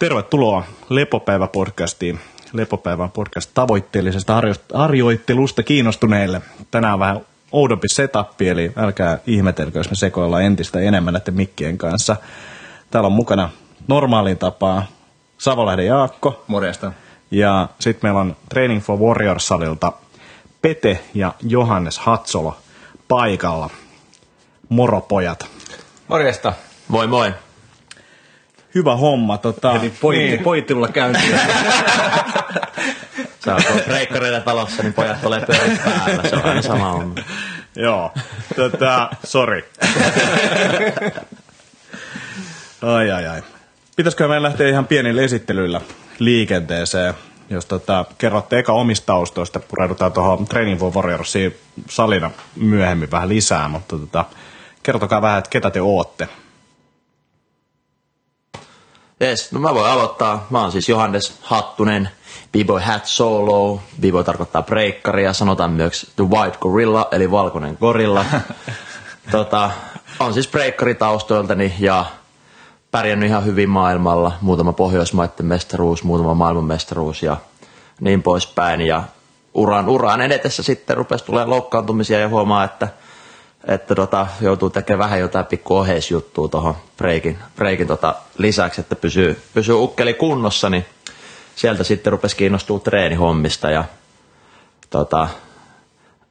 Tervetuloa Lepopäivä-podcastiin. Lepopäivän podcast tavoitteellisesta harjoittelusta kiinnostuneille. Tänään on vähän oudompi setup, eli älkää ihmetelkö, jos me sekoillaan entistä enemmän näiden mikkien kanssa. Täällä on mukana normaalin tapaa Savolahden Jaakko. Morjesta. Ja sitten meillä on Training for Warriors-salilta Pete ja Johannes Hatsolo paikalla. Moro pojat. Morjesta. Moi moi. Hyvä homma. Tota, Eli pointti, niin. pointtilulla käyntiin. Sä oot reikkareilla talossa, niin pojat tulee päällä. Se on aina sama homma. Joo, tota, sorry. ai ai ai. Pitäisikö meidän lähteä ihan pienillä esittelyillä liikenteeseen? Jos tota, kerrotte eka omista taustoista, pureudutaan tuohon Training for Warriorsiin salina myöhemmin vähän lisää, mutta tota, kertokaa vähän, että ketä te ootte. Jes, no mä voin aloittaa. Mä oon siis Johannes Hattunen, B-Boy Hat Solo. B-Boy tarkoittaa breakkaria, sanotaan myös The White Gorilla, eli valkoinen gorilla. tota, on siis breikkari taustoiltani ja pärjännyt ihan hyvin maailmalla. Muutama Pohjoismaiden mestaruus, muutama maailmanmestaruus ja niin poispäin. Ja uran, uraan edetessä sitten rupesi tulee loukkaantumisia ja huomaa, että – että tota, joutuu tekemään vähän jotain pikku oheisjuttua tuohon breikin, breikin tota lisäksi, että pysyy, pysyy ukkeli kunnossa, niin sieltä sitten rupesi kiinnostua treenihommista ja tota,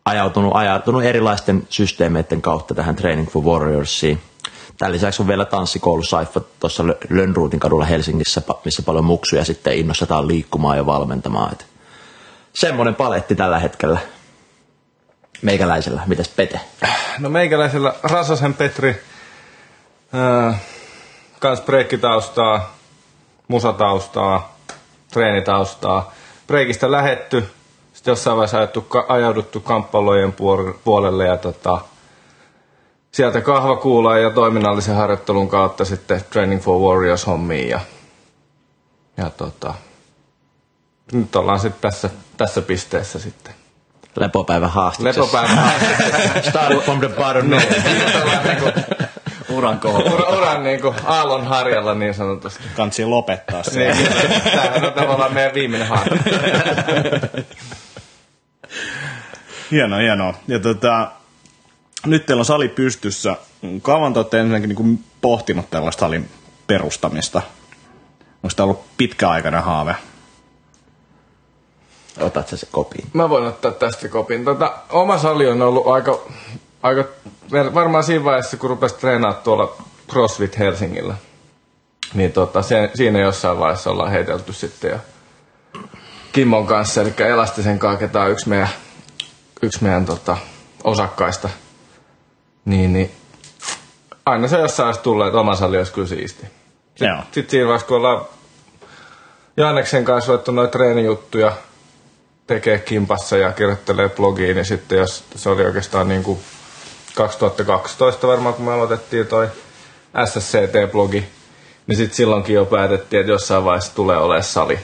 ajautunut, ajautunut erilaisten systeemeiden kautta tähän Training for Warriorsiin. Tämän lisäksi on vielä tanssikoulu Saifa tuossa Lönnruutin kadulla Helsingissä, missä paljon muksuja sitten innostetaan liikkumaan ja valmentamaan. Et semmoinen paletti tällä hetkellä meikäläisellä. Mitäs Pete? No meikäläisellä Rasasen Petri, äh, kans breikkitaustaa, musataustaa, treenitaustaa. Breikistä lähetty, sitten jossain vaiheessa ajauduttu, ajauduttu kamppailujen puolelle ja tota, sieltä kahvakuulaa ja toiminnallisen harjoittelun kautta sitten Training for Warriors hommiin ja, ja tota, nyt ollaan sitten tässä, tässä pisteessä sitten. Lepopäivän haastuksessa. Lepopäivän haastuksessa. Start from the bottom. No. uran kohdalla. Ura, uran niin kuin aallon harjalla niin sanotusti. Kansi lopettaa se. niin, tämähän on tavallaan meidän viimeinen haaste. hieno, hieno. Ja tota, nyt teillä on sali pystyssä. Kauan te olette ensinnäkin niin pohtinut tällaista salin perustamista? Onko tämä ollut pitkäaikainen haave? Otat sä se kopin? Mä voin ottaa tästä kopin. Tota, oma sali on ollut aika, aika varmaan siinä vaiheessa, kun rupesi treenaamaan tuolla CrossFit Helsingillä. Niin tota, se, siinä jossain vaiheessa ollaan heitelty sitten ja Kimmon kanssa, eli Elastisen kanssa, ketä on yksi meidän, yksi meidän tota, osakkaista. Niin, niin aina se jossain vaiheessa tulee, että oma sali olisi kyllä siisti. Sitten, sit siinä vaiheessa, kun ollaan Janneksen kanssa luettu noita treenijuttuja, tekee kimpassa ja kirjoittelee blogiin, niin sitten jos se oli oikeastaan niin kuin 2012 varmaan, kun me aloitettiin toi SSCT-blogi, niin sitten silloinkin jo päätettiin, että jossain vaiheessa tulee olemaan sali.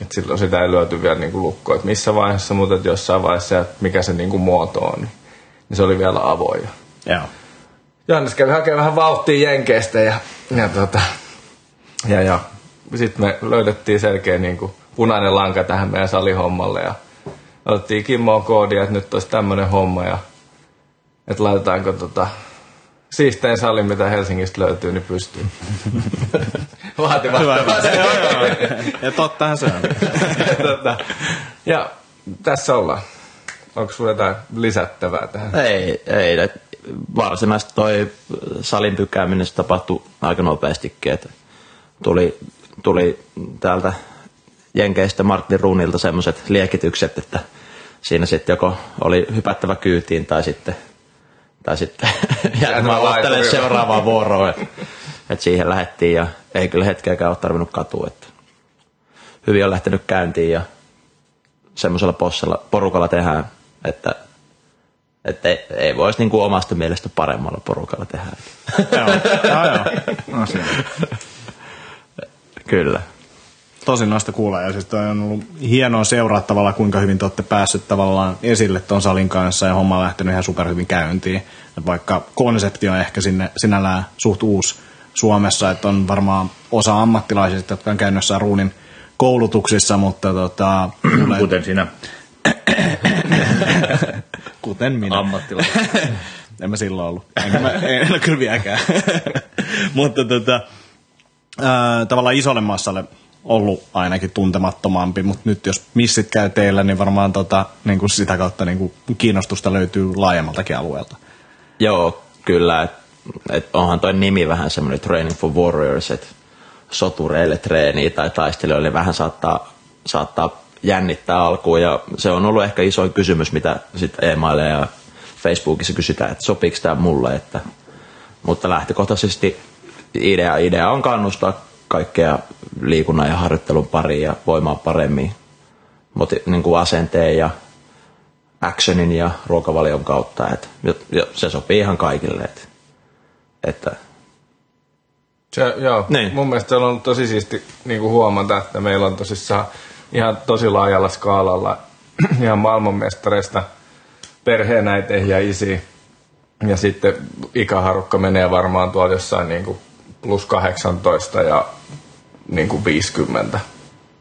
Et silloin sitä ei lyöty vielä niin lukkoon, että missä vaiheessa, mutta että jossain vaiheessa ja mikä se niin kuin muoto on, niin, niin se oli vielä avoin. Joo. Johannes kävi hakemaan vähän vauhtia Jenkeistä ja, ja, tota, ja, ja sitten me löydettiin selkeä niin kuin punainen lanka tähän meidän salihommalle ja otettiin Kimmoon koodia, että nyt olisi tämmöinen homma ja että laitetaanko tota, siistein sali, mitä Helsingistä löytyy, niin pystyy. Vaativasti. ja tottahan se on. tota, ja tässä ollaan. Onko sinulla jotain lisättävää tähän? Ei, ei. Varsinaisesti toi salin pykääminen tapahtui aika nopeastikin. Että tuli, tuli täältä Jenkeistä Martin Ruunilta semmoiset liekitykset, että siinä sitten joko oli hypättävä kyytiin tai sitten, tai sitten jäämään ottelemaan seuraavaa vuoroa. Että et siihen lähettiin ja ei kyllä hetkeäkään ole tarvinnut katua. Että hyvin on lähtenyt käyntiin ja semmoisella possella, porukalla tehdään, että että ei, ei voisi niin kuin omasta mielestä paremmalla porukalla tehdä. joo, joo, joo. No, Kyllä tosi noista kuulla. Ja siis on ollut hienoa seuraa tavallaan, kuinka hyvin te olette päässyt tavallaan esille ton salin kanssa ja homma on lähtenyt ihan superhyvin käyntiin. Et vaikka konsepti on ehkä sinne sinällään suht uusi Suomessa, että on varmaan osa ammattilaisista, jotka on käynyt ruunin koulutuksissa, mutta tota, Kuten sinä kuten minä. ammattilainen. en mä silloin ollut. Enkä mä, en ole kyllä vieläkään. Mutta tota, ää, tavallaan isolle massalle ollut ainakin tuntemattomampi, mutta nyt jos missit käy teillä, niin varmaan tota, niin kuin sitä kautta niin kuin kiinnostusta löytyy laajemmaltakin alueelta. Joo, kyllä. Et, et onhan toi nimi vähän semmoinen Training for Warriors, että sotureille treeniä tai taistelijoille vähän saattaa, saattaa jännittää alkuun. Ja se on ollut ehkä isoin kysymys, mitä sitten e-maille ja Facebookissa kysytään, että sopiiko tämä mulle. Että, mutta lähtökohtaisesti idea, idea on kannustaa kaikkea liikunnan ja harjoittelun pariin ja voimaa paremmin moti, niin kuin asenteen ja actionin ja ruokavalion kautta. Et, ja, se sopii ihan kaikille. Et, että Se, joo, Niin. niin. mun mielestä se on ollut tosi siisti niin kuin huomata, että meillä on tosissaan ihan tosi laajalla skaalalla ihan maailmanmestareista perheenäiteihin ja isiin. Ja sitten ikäharukka menee varmaan tuolla jossain niin kuin plus 18 ja niin kuin 50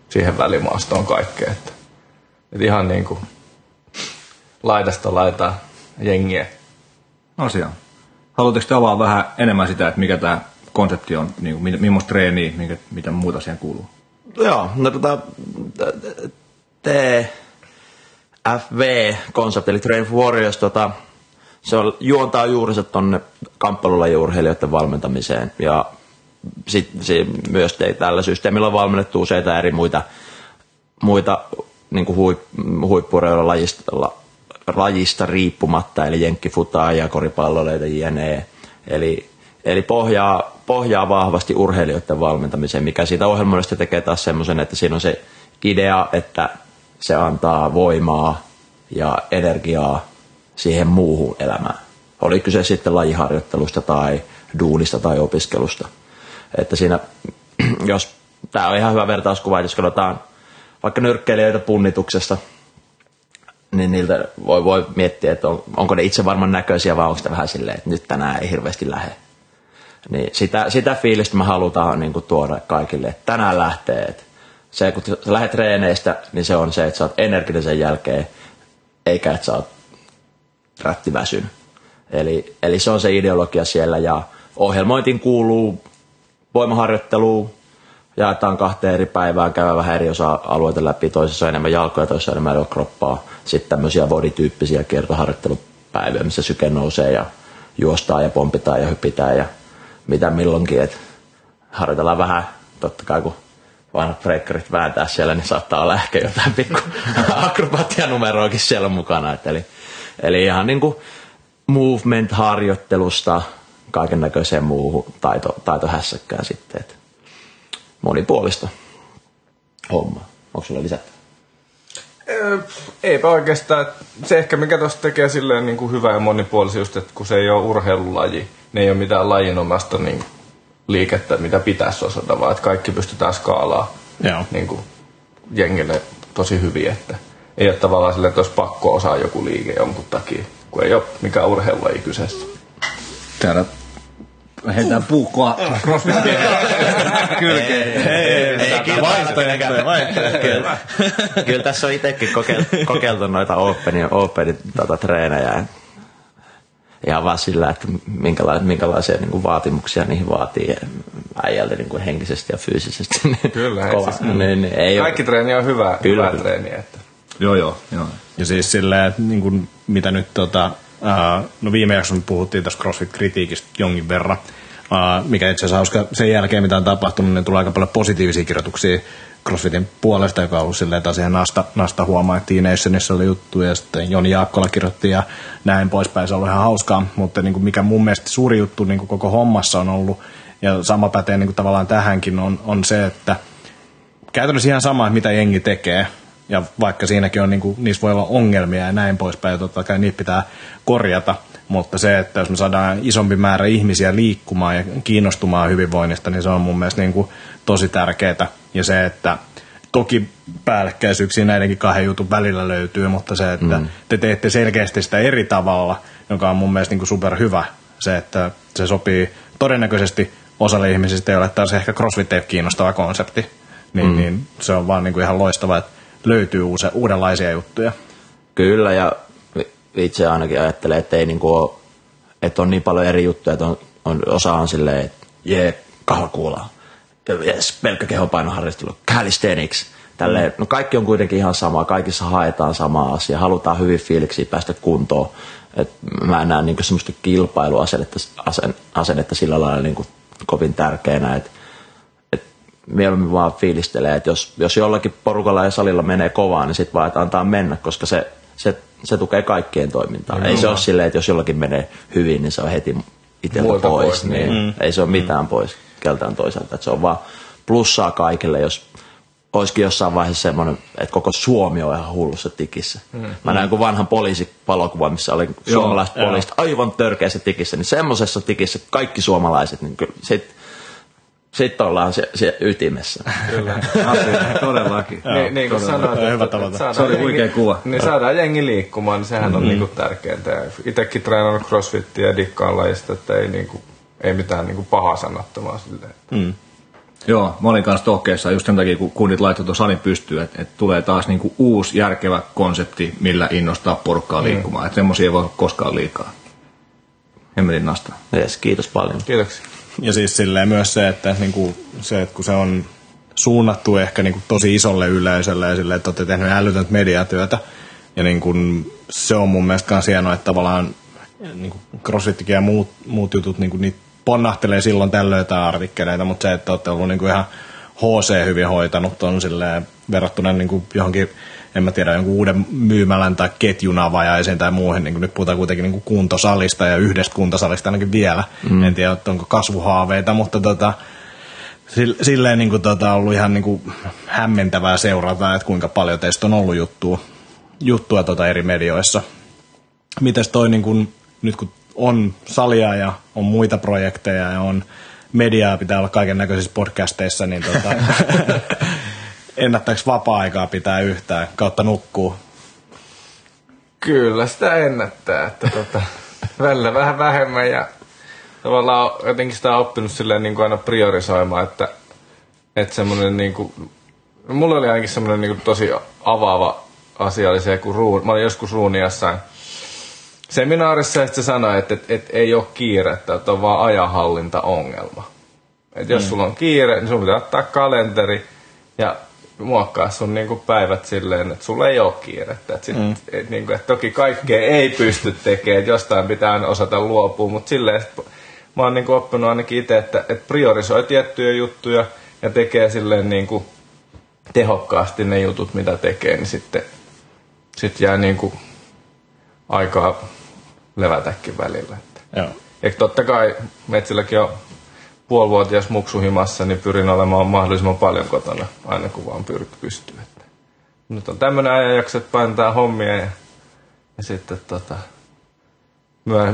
siihen välimaastoon kaikkea. Että, että ihan niin kuin laidasta laitaa jengiä. Asia. Haluatteko te avaa vähän enemmän sitä, että mikä tämä konsepti on, niin kuin, millaista treeniä, minkä, mitä muuta siihen kuuluu? Joo, no tota, TFV-konsepti, eli Train for Warriors, tota, se on, juontaa juurensa tonne kamppailulajiurheilijoiden valmentamiseen. Ja sit, se myös te, tällä systeemillä on valmennettu useita eri muita, muita niin huip, huippureilla lajista, la, lajista riippumatta, eli jenkkifutaa ja koripalloleita jne. Eli, eli pohjaa, pohjaa vahvasti urheilijoiden valmentamiseen, mikä siitä ohjelmoinnista tekee taas semmoisen, että siinä on se idea, että se antaa voimaa ja energiaa siihen muuhun elämään. Oli kyse sitten lajiharjoittelusta tai duunista tai opiskelusta. Että siinä, jos tämä on ihan hyvä vertauskuva, jos katsotaan vaikka nyrkkeilijöitä punnituksesta, niin niiltä voi, voi miettiä, että on, onko ne itse varman näköisiä vai onko sitä vähän silleen, että nyt tänään ei hirveästi lähde. Niin sitä, sitä fiilistä me halutaan niin kuin tuoda kaikille, että tänään lähtee. Että se, kun sä lähdet treeneistä, niin se on se, että sä oot energinen sen jälkeen, eikä että sä oot rättiväsyn. Eli, eli se on se ideologia siellä ja ohjelmointiin kuuluu voimaharjoittelu, jaetaan kahteen eri päivään, käydään vähän eri osa-alueita läpi, toisessa on enemmän jalkoja, toisessa on enemmän kroppaa. Sitten tämmöisiä bodityyppisiä kiertoharjoittelupäiviä, missä syke nousee ja juostaan ja pompitaan ja hypitään ja mitä milloinkin. Et harjoitellaan vähän, totta kai kun vanhat breakkarit vääntää siellä, niin saattaa olla ehkä jotain pikku akrobatianumeroakin siellä mukana. Et eli, eli ihan niin kuin movement-harjoittelusta kaiken näköiseen muuhun taito, taitohässäkkään sitten. Et monipuolista hommaa. Onko sulla lisättä? Öö, Eipä oikeastaan. Se ehkä mikä tuosta tekee silleen niin kuin hyvä ja monipuolista just, että kun se ei ole urheilulaji, ne ei ole mitään lajinomasta niin liikettä, mitä pitäisi osata, vaan että kaikki pystytään skaalaa Joo. niin kuin jengille tosi hyvin, että ei ole tavallaan silleen, että olisi pakko osaa joku liike jonkun takia, kun ei ole mikään urheilulaji kyseessä. Täällä heitään puukkoa kylkeen. Kyllä, vaihtoehtoja, vaihtoehtoja. Kyllä, kyllä tässä on itsekin kokeiltu, noita openin, openin tota, treenejä. Ihan vaan sillä, että minkälaisia, minkälaisia niin kuin vaatimuksia niihin vaatii äijältä niin kuin henkisesti ja fyysisesti. Kyllä, Kova. siis- Niin, niin, ei Kaikki treeni on hyvää, Kyllä, hyvää kyllä. treeniä. Että. Joo, joo, joo. Ja siis silleen, että niin kuin, mitä nyt tota, ää, no viime jaksossa puhuttiin tästä CrossFit-kritiikistä jonkin verran, mikä itse asiassa hauska sen jälkeen, mitä on tapahtunut, niin tulee aika paljon positiivisia kirjoituksia CrossFitin puolesta, joka on ollut silleen taas ihan nasta, nasta huomaa, että Teen Nationissa oli juttu ja sitten Joni Jaakkola kirjoitti ja näin poispäin, se on ollut ihan hauskaa, mutta niin kuin mikä mun mielestä suuri juttu niin kuin koko hommassa on ollut, ja sama pätee niin kuin tavallaan tähänkin, on, on se, että käytännössä ihan sama, että mitä jengi tekee. Ja vaikka siinäkin on, niin kuin, niissä voi olla ongelmia ja näin poispäin, ja totta kai niitä pitää korjata. Mutta se, että jos me saadaan isompi määrä ihmisiä liikkumaan ja kiinnostumaan hyvinvoinnista, niin se on mun mielestä niin kuin tosi tärkeää. Ja se, että toki päällekkäisyyksiä näidenkin kahden jutun välillä löytyy, mutta se, että mm. te teette selkeästi sitä eri tavalla, joka on mun mielestä niin kuin superhyvä. Se, että se sopii todennäköisesti osalle ihmisistä, joille taas ehkä CrossFit ei ole kiinnostava konsepti, niin, mm. niin se on vaan niin kuin ihan loistava, että löytyy uuse, uudenlaisia juttuja. Kyllä, ja itse ainakin ajattelee, että ei niinku ole, että on niin paljon eri juttuja, että on, on osa on silleen, että jee, kahvakuulaa, yes, pelkkä kehopainoharjoittelu, calisthenics, Tälleen, no kaikki on kuitenkin ihan sama, kaikissa haetaan sama asia, halutaan hyvin fiiliksi päästä kuntoon. Et mä en näe niin semmoista kilpailuasennetta asennetta sillä lailla niin kuin kovin tärkeänä, että et mieluummin vaan fiilistelee, että jos, jos jollakin porukalla ja salilla menee kovaa, niin sitten vaan että antaa mennä, koska se, se, se tukee kaikkien toimintaa. No, ei se ole silleen, että jos jollakin menee hyvin, niin se on heti itseltä pois, pois, niin mm. ei se ole mitään mm. pois keltään toisaalta. Että se on vaan plussaa kaikille, jos olisikin jossain vaiheessa semmoinen, että koko Suomi on ihan hullussa tikissä. Mm. Mä näin kuin vanhan poliisipalokuva, missä oli suomalaiset poliisit aivan törkeässä tikissä, niin semmoisessa tikissä kaikki suomalaiset, niin sitten sit ollaan se, se ytimessä. Kyllä, asia, todellakin. niin, niin kuin sanoit, hyvä että se oli huikea kuva. Niin saadaan jengi liikkumaan, niin sehän mm-hmm. on niinku tärkeintä. Itsekin treenannut crossfittiä ja dikkaan lajista, että ei, niinku, ei mitään niinku pahaa sanottomaa silleen. Mm. Joo, mä olin kanssa tohkeessa just sen takia, kun kunnit laittoi tuon salin pystyyn, että, että tulee taas niinku uusi järkevä konsepti, millä innostaa porukkaa mm. liikkumaan. Että semmoisia ei voi koskaan liikaa. Hemmetin nasta. Yes, kiitos paljon. Kiitoksia. Ja siis silleen myös se, että, niinku, se, että kun se on suunnattu ehkä niinku tosi isolle yleisölle ja silleen, että olette tehneet älytöntä mediatyötä. Ja niinku, se on mun mielestä myös hienoa, että tavallaan niinku crossfittikin ja muut, muut jutut, niinku, niitä ponnahtelee silloin tällöin jotain artikkeleita, mutta se, että olette ollut niin kuin ihan HC hyvin hoitanut on silleen verrattuna niin kuin johonkin, en mä tiedä, jonkun uuden myymälän tai ketjunavajaisen tai muuhin, niin nyt puhutaan kuitenkin niin kuin kuntosalista ja yhdestä kuntosalista ainakin vielä. Mm. En tiedä, onko kasvuhaaveita, mutta tota, silleen niin kuin, tota, ollut ihan niin kuin hämmentävää seurata, että kuinka paljon teistä on ollut juttua, juttua tota eri medioissa. Mites toi, niin kuin, nyt kun on salia ja on muita projekteja ja on mediaa, pitää olla kaiken näköisissä podcasteissa, niin tota, ennättääkö vapaa-aikaa pitää yhtään kautta nukkuu? Kyllä sitä ennättää, että tota, välillä vähän vähemmän ja tavallaan jotenkin sitä on oppinut silleen niin kuin aina priorisoimaan, että, että semmoinen niin kuin, mulla oli ainakin semmoinen niin kuin tosi avaava asia oli se, kun ruun, mä olin joskus ruuniassa seminaarissa ja se sanoi, että, että, että ei ole kiirettä, että on vaan ajanhallintaongelma. Että jos mm. sulla on kiire, niin sun pitää ottaa kalenteri ja muokkaa sun niin kuin päivät silleen, että sulla ei ole kiirettä. Että, sit, mm. et, niin kuin, että toki kaikkea ei pysty tekemään, että jostain pitää aina osata luopua, mutta silleen, että mä oon niin kuin oppinut ainakin itse, että, että priorisoi tiettyjä juttuja ja tekee silleen niin kuin tehokkaasti ne jutut, mitä tekee, niin sitten sit jää niin kuin aikaa levätäkin välillä. Joo. Ja totta kai metsilläkin on puolivuotias muksuhimassa, niin pyrin olemaan mahdollisimman paljon kotona, aina kun vaan pyr- pystyy. Että nyt on tämmöinen ajanjakso, että painetaan hommia ja, ja sitten tota,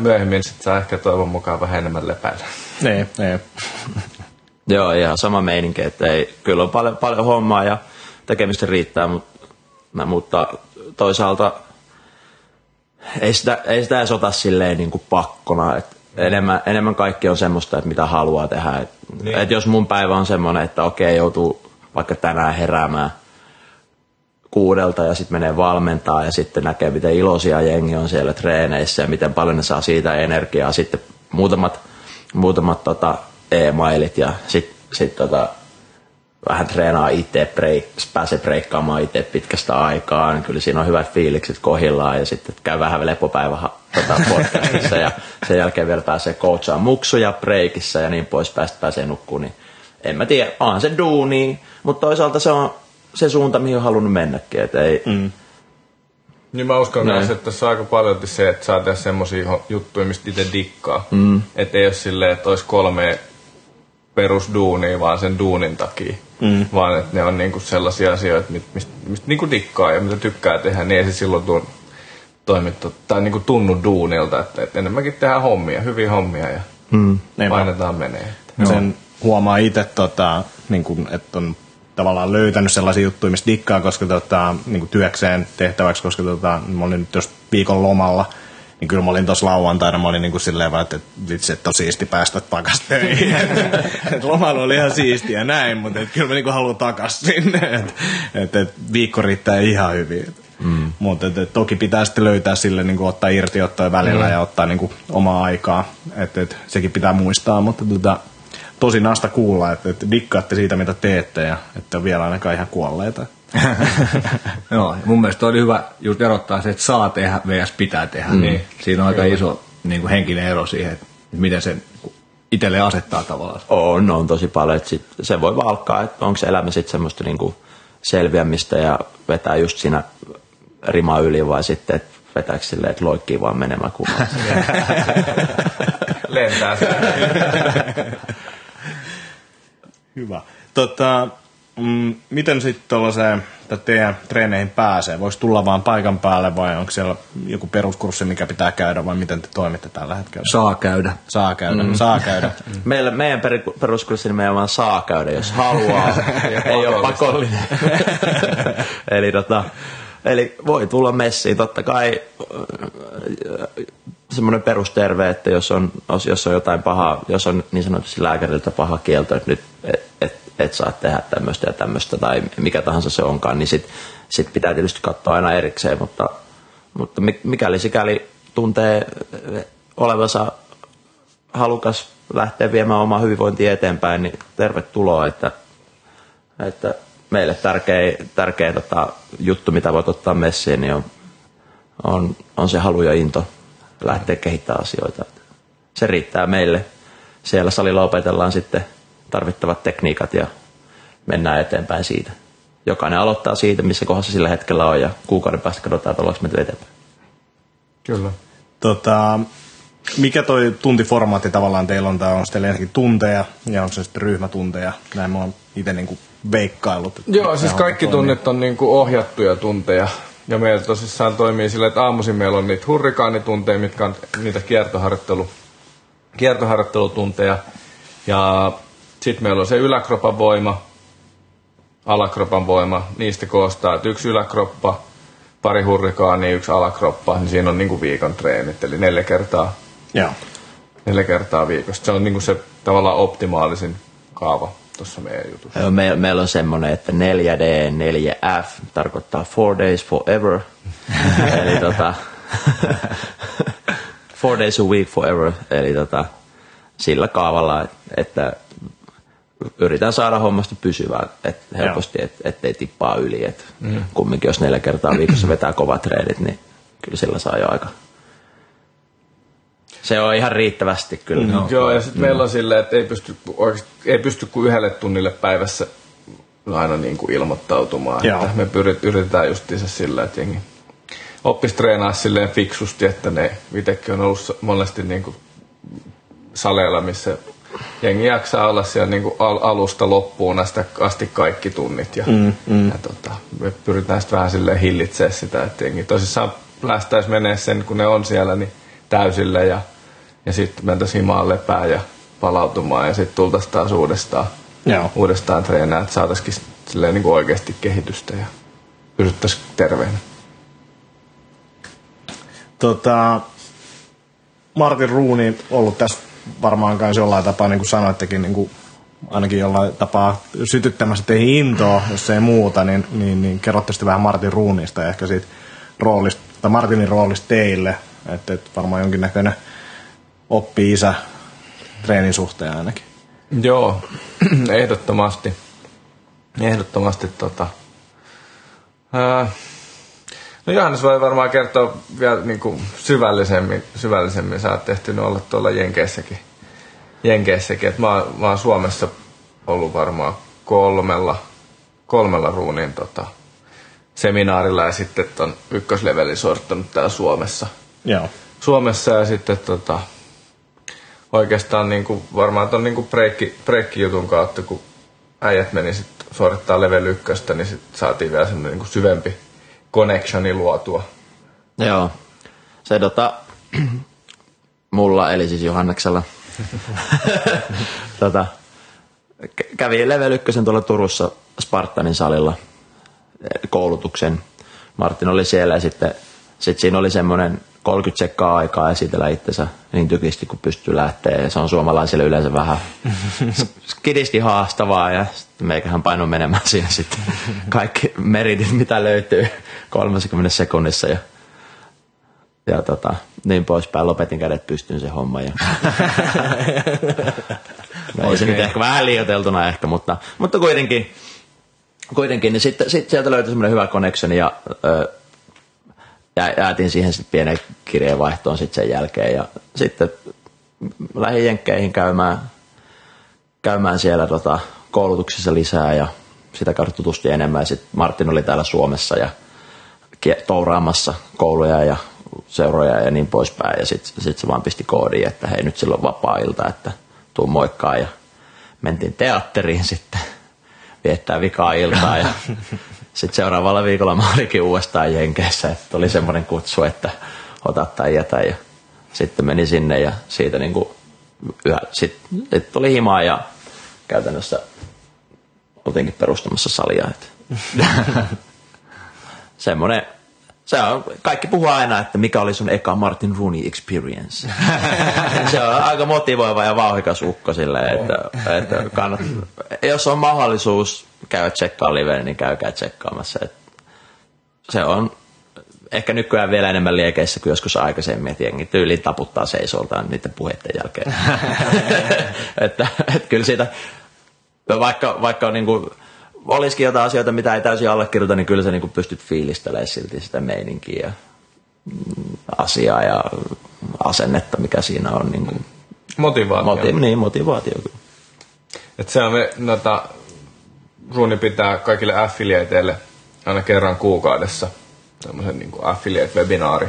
myöhemmin sit saa ehkä toivon mukaan vähän enemmän lepäillä. Niin, niin. Joo, ihan sama meininki, että ei, kyllä on paljon, paljon hommaa ja tekemistä riittää, mutta, mutta toisaalta ei sitä, ei sitä edes ota silleen niin kuin pakkona. Et enemmän, enemmän kaikki on semmoista, että mitä haluaa tehdä. Et, niin. et jos mun päivä on semmoinen, että okei, joutuu vaikka tänään heräämään kuudelta ja sitten menee valmentaa ja sitten näkee, miten iloisia jengi on siellä treeneissä ja miten paljon ne saa siitä energiaa. Sitten muutamat, muutamat tota, e-mailit ja sitten sit, tota, vähän treenaa itse, break, pääsee breikkaamaan itse pitkästä aikaa, niin kyllä siinä on hyvät fiilikset kohillaan ja sitten käy vähän lepopäivä tota, podcastissa ja sen jälkeen vielä pääsee coachaan muksuja breikissä ja niin pois päästä pääsee nukkuun, niin en mä tiedä, onhan se duuni, mutta toisaalta se on se suunta, mihin on halunnut mennäkin, että ei, mm. Niin mä uskon myös, että tässä on aika paljon se, että saa tehdä semmosia juttuja, mistä itse dikkaa. Mm. Että ei ole silleen, että olisi kolme perusduunia vaan sen duunin takia. Mm. Vaan että ne on niinku sellaisia asioita, mistä mist, mist niinku dikkaa ja mitä tykkää tehdä, niin ei se silloin tuon toimittu, tai niinku tunnu duunilta. Että, että enemmänkin tehdään hommia, hyviä hommia ja mm. painetaan menee. Että. Sen huomaa itse, tota, niinku, että on tavallaan löytänyt sellaisia juttuja, mistä dikkaa, koska tota, niinku työkseen tehtäväksi, koska tota, mä olin nyt jos viikon lomalla, Niin kyllä mä olin tuossa lauantaina, mä olin niin kuin silleen vaan, että vitsi, että on siisti päästä takas töihin. et lomailu oli ihan siistiä näin, mutta et kyllä mä niin kuin haluan takas sinne. Että et, et viikko riittää ihan hyvin. Mm. Mutta et, et, toki pitää sitten löytää sille niin kuin ottaa irti ottaa välillä mm. ja ottaa niin kuin omaa aikaa. että et, sekin pitää muistaa, mutta tota, tosi nasta kuulla, että, että dikkaatte siitä, mitä teette ja että on vielä ainakaan ihan kuolleita. Joo, mun mielestä oli hyvä just erottaa se, että saa tehdä vs. pitää tehdä. Mm. Niin siinä on aika Kyllä. iso niin kuin henkinen ero siihen, että miten sen itselle asettaa tavallaan. On, on tosi paljon. Että sit se voi valkkaa, että onko se elämä sitten semmoista niin kuin selviämistä ja vetää just siinä rima yli vai sitten, että vetääkö silleen, että loikkii vaan menemään kummaan. Lentää Hyvä. Tota, mm, miten sitten tuollaiseen teidän treeneihin pääsee? Voisi tulla vaan paikan päälle vai onko siellä joku peruskurssi, mikä pitää käydä vai miten te toimitte tällä hetkellä? Saa käydä. Saa käydä, mm. saa käydä. Meillä, meidän peruskurssi meidän vaan saa käydä, jos haluaa. Ei ole pakollinen. Eli tota, Eli voi tulla messiin, totta kai semmoinen perusterve, että jos on, jos on jotain pahaa, jos on niin sanotusti lääkäriltä paha kielto, että nyt et, et, et saa tehdä tämmöistä ja tämmöistä tai mikä tahansa se onkaan, niin sit, sit pitää tietysti katsoa aina erikseen, mutta, mutta mikäli sikäli tuntee olevansa halukas lähteä viemään omaa hyvinvointia eteenpäin, niin tervetuloa, että, että meille tärkeä, tärkeä tota, juttu, mitä voit ottaa messiin, niin on, on, on se halu ja into lähteä kehittämään asioita. Se riittää meille. Siellä salilla opetellaan sitten tarvittavat tekniikat ja mennään eteenpäin siitä. Jokainen aloittaa siitä, missä kohdassa sillä hetkellä on ja kuukauden päästä katsotaan, että ollaanko menty eteenpäin. Kyllä. Tota, mikä toi tuntiformaatti tavallaan teillä on? Tämä on sitten ensinnäkin tunteja ja onko se sitten ryhmätunteja? Näin mä oon itse niin veikkaillut. Joo, siis kaikki tunnit on niin kuin ohjattuja tunteja. Ja meillä tosissaan toimii sillä, että aamuisin meillä on niitä hurrikaanitunteja, mitkä on niitä kiertoharjoittelu, kiertoharjoittelutunteja. Ja sitten meillä on se yläkropan voima, alakropan voima. Niistä koostaa, että yksi yläkroppa, pari hurrikaania, yksi alakroppa, niin siinä on niin kuin viikon treenit, eli neljä kertaa, Joo. neljä kertaa viikossa. Se on niin kuin se tavallaan optimaalisin kaava tuossa meidän jutussa. Joo, me, meillä on semmoinen, että 4D, 4F tarkoittaa four days forever. eli tota, four days a week forever. Eli tota, sillä kaavalla, että yritän saada hommasta pysyvää et helposti, et, ettei tippaa yli. Et mm. Kumminkin jos neljä kertaa viikossa vetää kovat treenit, niin kyllä sillä saa jo aika se on ihan riittävästi kyllä. Mm. No, Joo, ja sitten mm. meillä on silleen, että ei pysty, ei pysty kuin yhdelle tunnille päivässä aina niin kuin ilmoittautumaan. Että me pyrit, yritetään justiinsa sillä, että jengi oppisi treenaa silleen fiksusti, että ne itsekin on ollut monesti niin kuin saleilla, missä jengi jaksaa olla siellä niin kuin al- alusta loppuun asti, asti kaikki tunnit. Ja, mm, mm. ja tota, me pyritään sitten vähän silleen hillitseä sitä, että jengi tosissaan lähtäisi menee sen, kun ne on siellä, niin täysille ja, ja sitten mentäisiin himaan lepää ja palautumaan ja sitten tultaisiin taas uudestaan, Joo. uudestaan treenaa, että saataisiin silleen niin kuin oikeasti kehitystä ja pysyttäisiin terveenä. Tota, Martin Ruuni ollut tässä varmaan kanssa jollain tapaa, niin kuin sanoittekin, niin kuin ainakin jollain tapaa sytyttämässä teihin intoa, jos ei muuta, niin, niin, niin kerrotte sitten vähän Martin Ruunista ja ehkä siitä roolista, tai Martinin roolista teille, että, että varmaan jonkinnäköinen oppi-isä treenin suhteen ainakin. Joo, ehdottomasti. Ehdottomasti tota, ää, No Johannes voi varmaan kertoa vielä niin kuin syvällisemmin, syvällisemmin. Sä oot tehty olla tuolla Jenkeissäkin. Jenkeissäkin. Et mä, mä oon Suomessa ollut varmaan kolmella, kolmella ruunin tota, seminaarilla ja sitten ton ykköslevelin suorittanut täällä Suomessa. Joo. Suomessa ja sitten tota, oikeastaan niin kuin, varmaan tuon niin breikki, breikki-jutun kautta, kun äijät meni sit suorittaa level ykköstä, niin sit saatiin vielä semmoinen niin syvempi connectioni luotua. Joo. Se tota, mulla, eli siis Johanneksella, tota, kävi level ykkösen tuolla Turussa Spartanin salilla koulutuksen. Martin oli siellä ja sitten sit siinä oli semmoinen 30 sekkaa aikaa esitellä itsensä niin tykisti kuin pystyy lähteä. Ja se on suomalaisille yleensä vähän skidisti haastavaa ja meikähän paino menemään siihen sitten kaikki meritit, mitä löytyy 30 sekunnissa. Ja, ja tota, niin poispäin. Lopetin kädet pystyyn se homma. Ja... no, ei se nyt ehkä vähän liioiteltuna ehkä, mutta, mutta kuitenkin, kuitenkin niin sitten sit sieltä löytyi semmoinen hyvä connection ja ö, ja jäätiin siihen sitten pienen kirjeenvaihtoon sitten sen jälkeen ja sitten lähdin Jenkkeihin käymään, käymään siellä tota, koulutuksissa lisää ja sitä kautta tutustuin enemmän. Sitten Martin oli täällä Suomessa ja touraamassa kouluja ja seuroja ja niin poispäin. Ja sitten sit se vaan pisti koodiin, että hei nyt silloin vapaa-ilta, että tuu moikkaa. Ja mentiin teatteriin sitten viettää vikaa iltaa ja sitten seuraavalla viikolla mä olinkin uudestaan Jenkeissä, että oli semmoinen kutsu, että ota tai jätä ja sitten meni sinne ja siitä niin kuin yhä, sitten sit tuli himaa ja käytännössä oltiinkin perustamassa salia. Että. semmoinen, se on, kaikki puhuu aina, että mikä oli sun eka Martin Rooney experience. se on aika motivoiva ja vauhikas ukko silleen, että, että kannat, jos on mahdollisuus käydä tsekkaa live, niin käykää tsekkaamassa. Et se on ehkä nykyään vielä enemmän liekeissä kuin joskus aikaisemmin, että jengi tyyliin taputtaa seisoltaan niiden puheiden jälkeen. että, että kyllä siitä, vaikka, vaikka niin kuin, olisikin jotain asioita, mitä ei täysin allekirjoita, niin kyllä sä niin kuin pystyt fiilistelemään silti sitä meininkiä ja mm, asiaa ja asennetta, mikä siinä on. Niin kuin, Motivaatio. Moti- niin, motivaatio. Et se on me, noita, Ruuni pitää kaikille affiliateille aina kerran kuukaudessa tämmöisen niin affiliate-webinaari.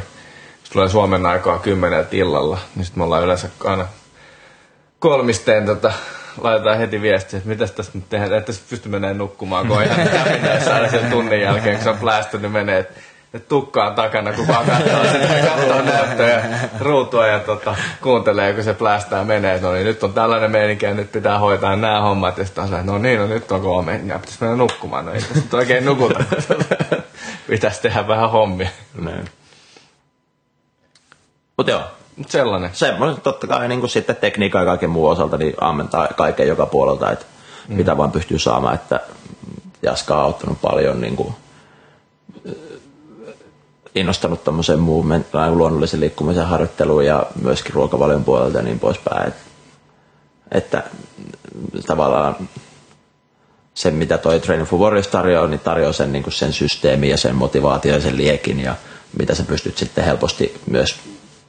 Se tulee Suomen aikaa kymmeneltä illalla, niin sitten me ollaan yleensä aina kolmisteen tota, laitetaan heti viestiä, että mitä tästä nyt tehdään, että pysty menemään nukkumaan, kun ihan saada sen tunnin jälkeen, kun se on plästynyt, menee, että et tukkaan takana, kun vaan katsoo ja katsoo näyttöä ruutua ja tota, kuuntelee, kun se plästää menee, no niin nyt on tällainen meininki ja nyt pitää hoitaa nämä hommat ja sitten on no niin, no nyt on kolme ja pitäisi mennä nukkumaan, no ei tässä nyt oikein nukuta. pitäisi tehdä vähän hommia. Niin. Mutta joo, sellainen. semmoinen totta kai niin kuin sitten tekniikan ja kaiken muun osalta niin ammentaa kaiken joka puolelta, että mm. mitä vaan pystyy saamaan, että Jaska on auttanut paljon niin kuin, innostanut tämmöisen movement, luonnollisen liikkumisen harjoitteluun ja myöskin ruokavalion puolelta ja niin poispäin. Että, että tavallaan se, mitä toi Training for Warriors tarjoaa, niin tarjoaa sen, niin sen systeemin ja sen motivaation ja sen liekin ja mitä sä pystyt sitten helposti myös,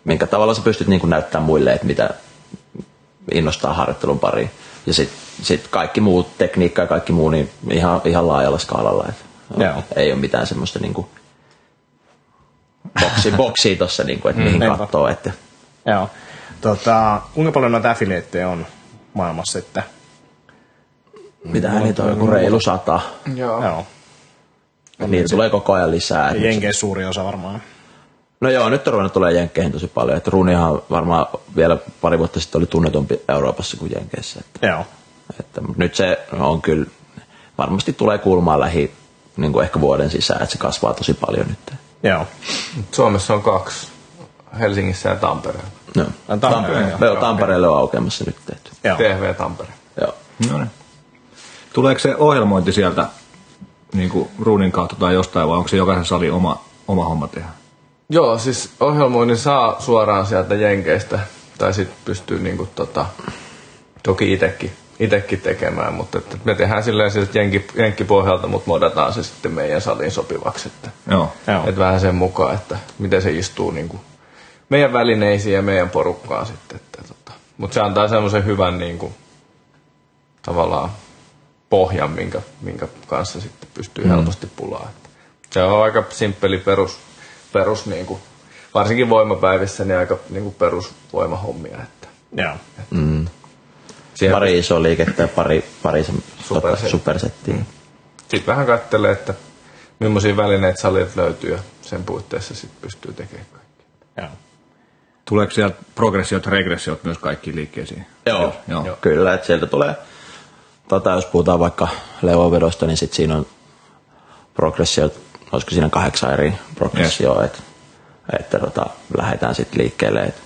minkä tavalla sä pystyt niin kuin näyttämään muille, että mitä innostaa harjoittelun pariin. Ja sitten sit kaikki muu tekniikka ja kaikki muu niin ihan, ihan laajalla skaalalla. Että Joo. ei ole mitään semmoista niin kuin boksi, boksia tuossa, niin kuin, että mihin niinpä. katsoo. Että Joo. Tota, kuinka paljon noita affiliateja on maailmassa sitten? mitähän niitä on joku reilu sata. Joo. Joo. Niitä tulee koko ajan lisää. Jenkeissä suuri osa varmaan. No joo, nyt on ruvennut tulee Jenkkeihin tosi paljon. Että Runihan varmaan vielä pari vuotta sitten oli tunnetumpi Euroopassa kuin Jenkeissä. Että, Joo. että mut nyt se on kyllä, varmasti tulee kuulumaan lähi niin kuin ehkä vuoden sisään, että se kasvaa tosi paljon nyt. Joo. Suomessa on kaksi. Helsingissä ja Tampereella. No. Ai, Tampere, joo. Joo, Tampereelle on aukeamassa nyt tehty. Joo. TV Tampere. Joo. No niin. Tuleeko se ohjelmointi sieltä niin kuin ruunin kautta tai jostain, vai onko se jokaisen sali oma, oma homma tehdä? Joo, siis ohjelmoinnin saa suoraan sieltä Jenkeistä. Tai sitten pystyy niinku tota, toki itekin, itekin tekemään, mutta että me tehdään silleen siis jenki, jenkkipohjalta, mutta modataan se sitten meidän saliin sopivaksi. Että, Joo. Joo. että vähän sen mukaan, että miten se istuu niinku meidän välineisiin ja meidän porukkaan sitten. Että, tota. Mutta se antaa semmoisen hyvän niinku, tavallaan pohjan, minkä, minkä kanssa sitten pystyy mm. helposti pulaa. Se on aika simppeli perus, perus niinku, varsinkin voimapäivissä, niin aika niinku perusvoimahommia. Että Joo. Siellä Pari isoa liikettä ja pari, pari tota, supersettiä. Sitten vähän katselee, että millaisia välineitä salilta löytyy ja sen puitteissa sitten pystyy tekemään kaikki. Joo. Tuleeko sieltä progressiot ja regressiot myös kaikkiin liikkeisiin? Joo, Joo. Joo. kyllä, että sieltä tulee, tota, jos puhutaan vaikka leuanvedosta, niin sitten siinä on progressio, olisiko siinä kahdeksan eri progressioa, yes. että että tota, lähdetään sitten liikkeelle. Et,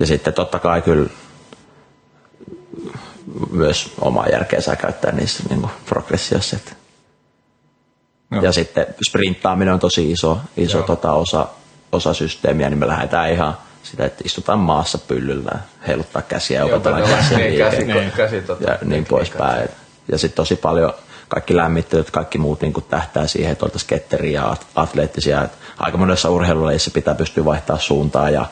ja sitten totta kai kyllä myös omaa järkeä saa käyttää niissä niin kuin progressiossa. Että. Joo. Ja sitten sprinttaaminen on tosi iso, iso tota osa, osa systeemiä, niin me lähdetään ihan sitä, että istutaan maassa pyllyllä, heiluttaa käsiä ja opetellaan opetella käsien niin, liike käsi- ja, käsi- ja niin poispäin. Ja sitten tosi paljon kaikki lämmittelyt, kaikki muut niin tähtää siihen, että oltaisiin ketteriä ja at- atleettisia. Et aika monessa urheilulajissa pitää pystyä vaihtaa suuntaa ja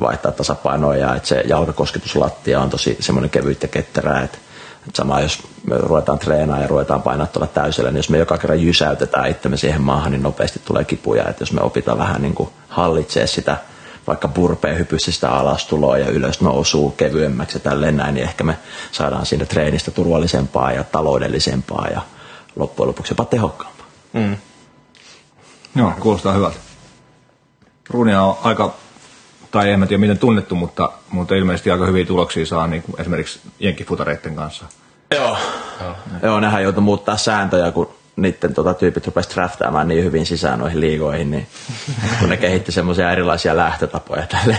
vaihtaa tasapainoa ja että se jalkakosketuslattia on tosi semmoinen kevyt ja ketterää, että että sama jos me ruvetaan treenaamaan ja ruvetaan painaa tuolla täysillä, niin jos me joka kerran jysäytetään itsemme siihen maahan, niin nopeasti tulee kipuja. Että jos me opitaan vähän niin kuin hallitsee sitä vaikka burpeen hypyssä sitä alastuloa ja ylös nousuu kevyemmäksi ja tälleen näin, niin ehkä me saadaan siitä treenistä turvallisempaa ja taloudellisempaa ja loppujen lopuksi jopa tehokkaampaa. Joo, kuulostaa hyvältä. Ruunia on aika, tai en mä tiedä miten tunnettu, mutta, mutta ilmeisesti aika hyviä tuloksia saa niin kuin esimerkiksi jenkkifutareiden kanssa. Joo. Joo, nehän joutui muuttaa sääntöjä, kun niiden tota, tyypit rupesivat draftaamaan niin hyvin sisään noihin liigoihin, niin kun ne kehitti semmoisia erilaisia lähtötapoja tälle.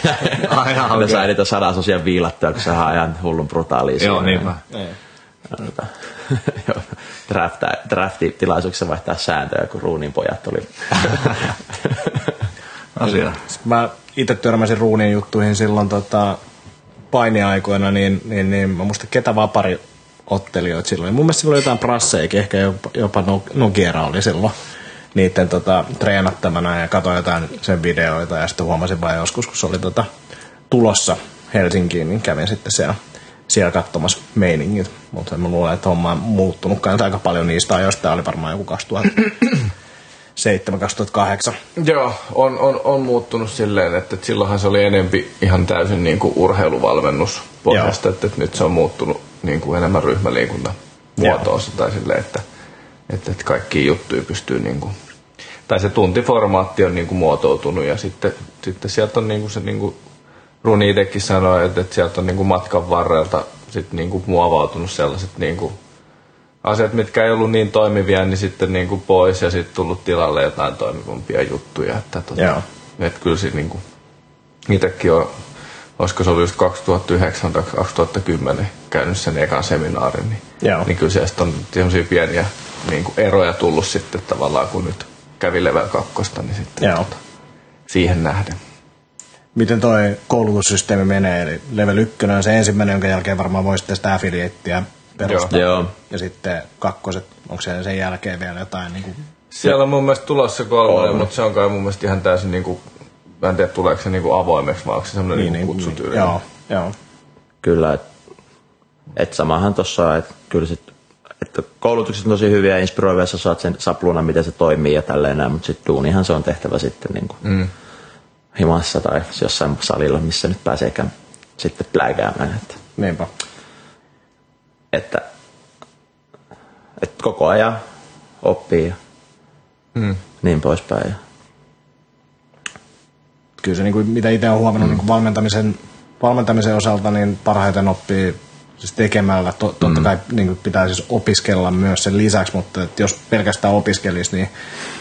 Ai, jaa, ne okei. sai niitä sadasosia viilattua, kun se on ihan hullun brutaalia. Joo, niinpä. Tota, joo, drafta, draftitilaisuuksessa vaihtaa sääntöjä, kun ruunin pojat oli. Asia. Mä itse törmäsin ruunin juttuihin silloin tota, painiaikoina, niin, niin, niin mä muistan ketä vapari ottelijoita silloin. Mun mielestä silloin jotain prasseikin, ehkä jopa, jopa No- Nogiera oli silloin niiden tota, treenattamana ja katsoin jotain sen videoita ja sitten huomasin vain joskus, kun se oli tota, tulossa Helsinkiin, niin kävin sitten siellä, siellä katsomassa meiningit. Mutta mä luulen, että homma on muuttunutkaan aika paljon niistä ajoista. Tämä oli varmaan joku 2007-2008. Joo, on, on, on muuttunut silleen, että, että silloinhan se oli enempi ihan täysin niin kuin urheiluvalmennus pohjasta, että, että nyt se on muuttunut niin kuin enemmän ryhmäliikunnan muotoonsa tai silleen, että, että, että kaikki juttuja pystyy niin kuin, tai se tuntiformaatti on niin kuin muotoutunut ja sitten, sitten sieltä on niin kuin se niin kuin Runi itsekin sanoi, että, että sieltä on niin kuin matkan varrelta sitten niin kuin muovautunut sellaiset niin kuin asiat, mitkä ei ollut niin toimivia, niin sitten niin kuin pois ja sitten tullut tilalle jotain toimivampia juttuja. Että, tota, Joo. että kyllä se niin kuin, itsekin on, olisiko se ollut just 2009 tai 2010 käynyt sen ekan seminaarin, niin, Joo. niin kyllä sieltä on sellaisia pieniä niin kuin eroja tullut sitten tavallaan, kun nyt kävi level 2, niin sitten Joo. tota, siihen nähden. miten toi koulutussysteemi menee. Eli level 1 on se ensimmäinen, jonka jälkeen varmaan voi sitten sitä affiliateia perustaa. Joo. Ja sitten kakkoset, onko siellä sen jälkeen vielä jotain niin kuin, Siellä on mun mielestä tulossa kolmonen, mutta se on kai mun mielestä ihan täysin niinku, mä en tiedä tuleeko se niinku avoimeksi, vai onko se semmoinen niin, niin, kutsutyyli. Joo, joo. Kyllä, että et samahan tuossa on, että kyllä sit, että koulutukset on tosi hyviä ja inspiroivia, sä saat sen sapluuna, miten se toimii ja tälleen näin, mutta sitten duunihan se on tehtävä sitten niin kuin mm. himassa tai jossain salilla, missä nyt pääseekään sitten plägäämään. Että, Niinpä. että, että koko ajan oppii ja mm. niin poispäin. Kyllä se, niin kuin, mitä itse olen huomannut mm. niin kuin valmentamisen, valmentamisen osalta, niin parhaiten oppii siis tekemällä. To, totta kai niin kuin pitää siis opiskella myös sen lisäksi, mutta että jos pelkästään opiskelisi, niin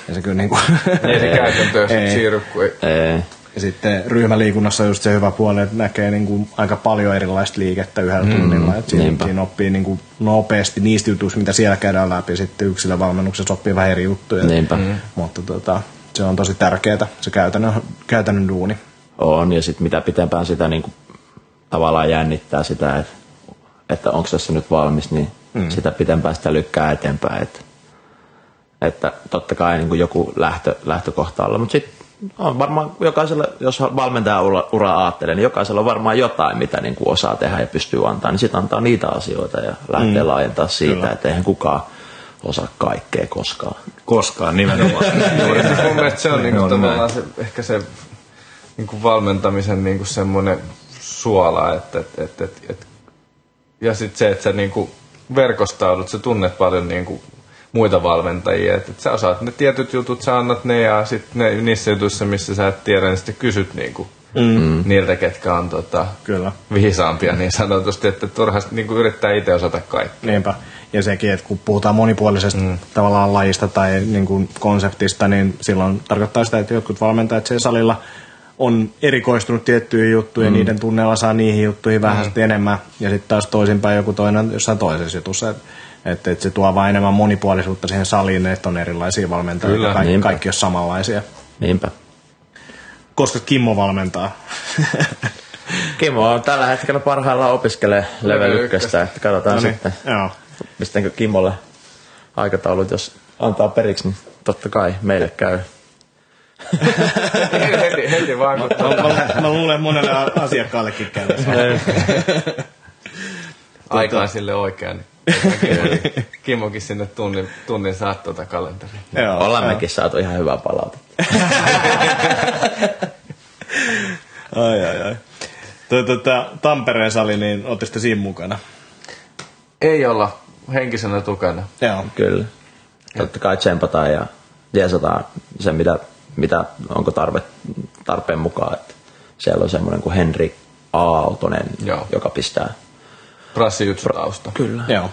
ei se kyllä niin kuin, Ei se käytäntöön Ei. siirry, kun ei, ei, Ja sitten ryhmäliikunnassa on just se hyvä puoli, että näkee niin kuin aika paljon erilaista liikettä yhdellä mm, tunnilla. Että siinä, siinä oppii niin kuin nopeasti niistä jutuista, mitä siellä käydään läpi. Sitten yksilövalmennuksessa oppii vähän eri juttuja. Niinpä. Mm. Mutta tota, se on tosi tärkeää, se käytännön, käytännön duuni. on ja sitten mitä pitempään sitä niin kuin, tavallaan jännittää sitä, että, että onko tässä nyt valmis, niin mm. sitä pitempään sitä lykkää eteenpäin. Että, että totta kai niin kuin joku lähtö, lähtökohta olla, mutta sitten on varmaan jokaisella, jos valmentaja ura, ura ajattelee, niin jokaisella on varmaan jotain, mitä niin kuin osaa tehdä ja pystyy antaa, niin sitten antaa niitä asioita ja lähtee mm. laajentaa siitä, Kyllä. että eihän kukaan osaa kaikkea koskaan. Koskaan nimenomaan. Juuri siis mun mielestä se on niinku tavallaan se, ehkä se niinku valmentamisen niinku semmoinen suola, että et, et, et, et, ja sitten se, että sä niinku verkostaudut, sä tunnet paljon niinku muita valmentajia, että et sä osaat ne tietyt jutut, sä annat ne ja sitten ne, niissä jutuissa, missä sä et tiedä, niin sitten kysyt niinku mm. niiltä, ketkä on tota, Kyllä. viisaampia niin sanotusti, että turhasti niin kuin yrittää itse osata kaikki. Niinpä. Ja sekin, että kun puhutaan monipuolisesta mm. tavallaan lajista tai niin kuin konseptista, niin silloin tarkoittaa sitä, että jotkut valmentajat siellä salilla on erikoistunut tiettyihin juttuihin, mm. niiden tunneilla saa niihin juttuihin vähän mm. enemmän, ja sitten taas toisinpäin joku toinen jossain toisessa jutussa. Että et, et se tuo vain enemmän monipuolisuutta siihen saliin, että on erilaisia valmentajia, Kyllä. kaikki, Niinpä. kaikki on samanlaisia. Niinpä. Koska Kimmo valmentaa. Kimmo on tällä hetkellä parhaillaan opiskelee level Level 1, ykköstä. että katsotaan No niin, sitten, Joo. pistänkö Kimmolle aikataulut, jos antaa periksi, niin totta kai meille käy. heti, heti vaan, kun Mä, mä, mä luulen monelle asiakkaallekin käydä. aika on sille oikea, Kimmokin sinne tunnin, tunnin saa tuota kalenteriin. Joo, Ollaan mekin saatu ihan hyvää palautetta. Ai, ai, ai. Tuo, tota, Tampereen sali, niin ootte siinä mukana? Ei olla henkisenä tukena. Joo. Kyllä. Totta kai tsempataan ja jeesataan se, mitä, mitä onko tarve, tarpeen mukaan. Että siellä on semmoinen kuin Henri Aaltonen, Joo. joka pistää Prassijutsu-tausta. kyllä Joo.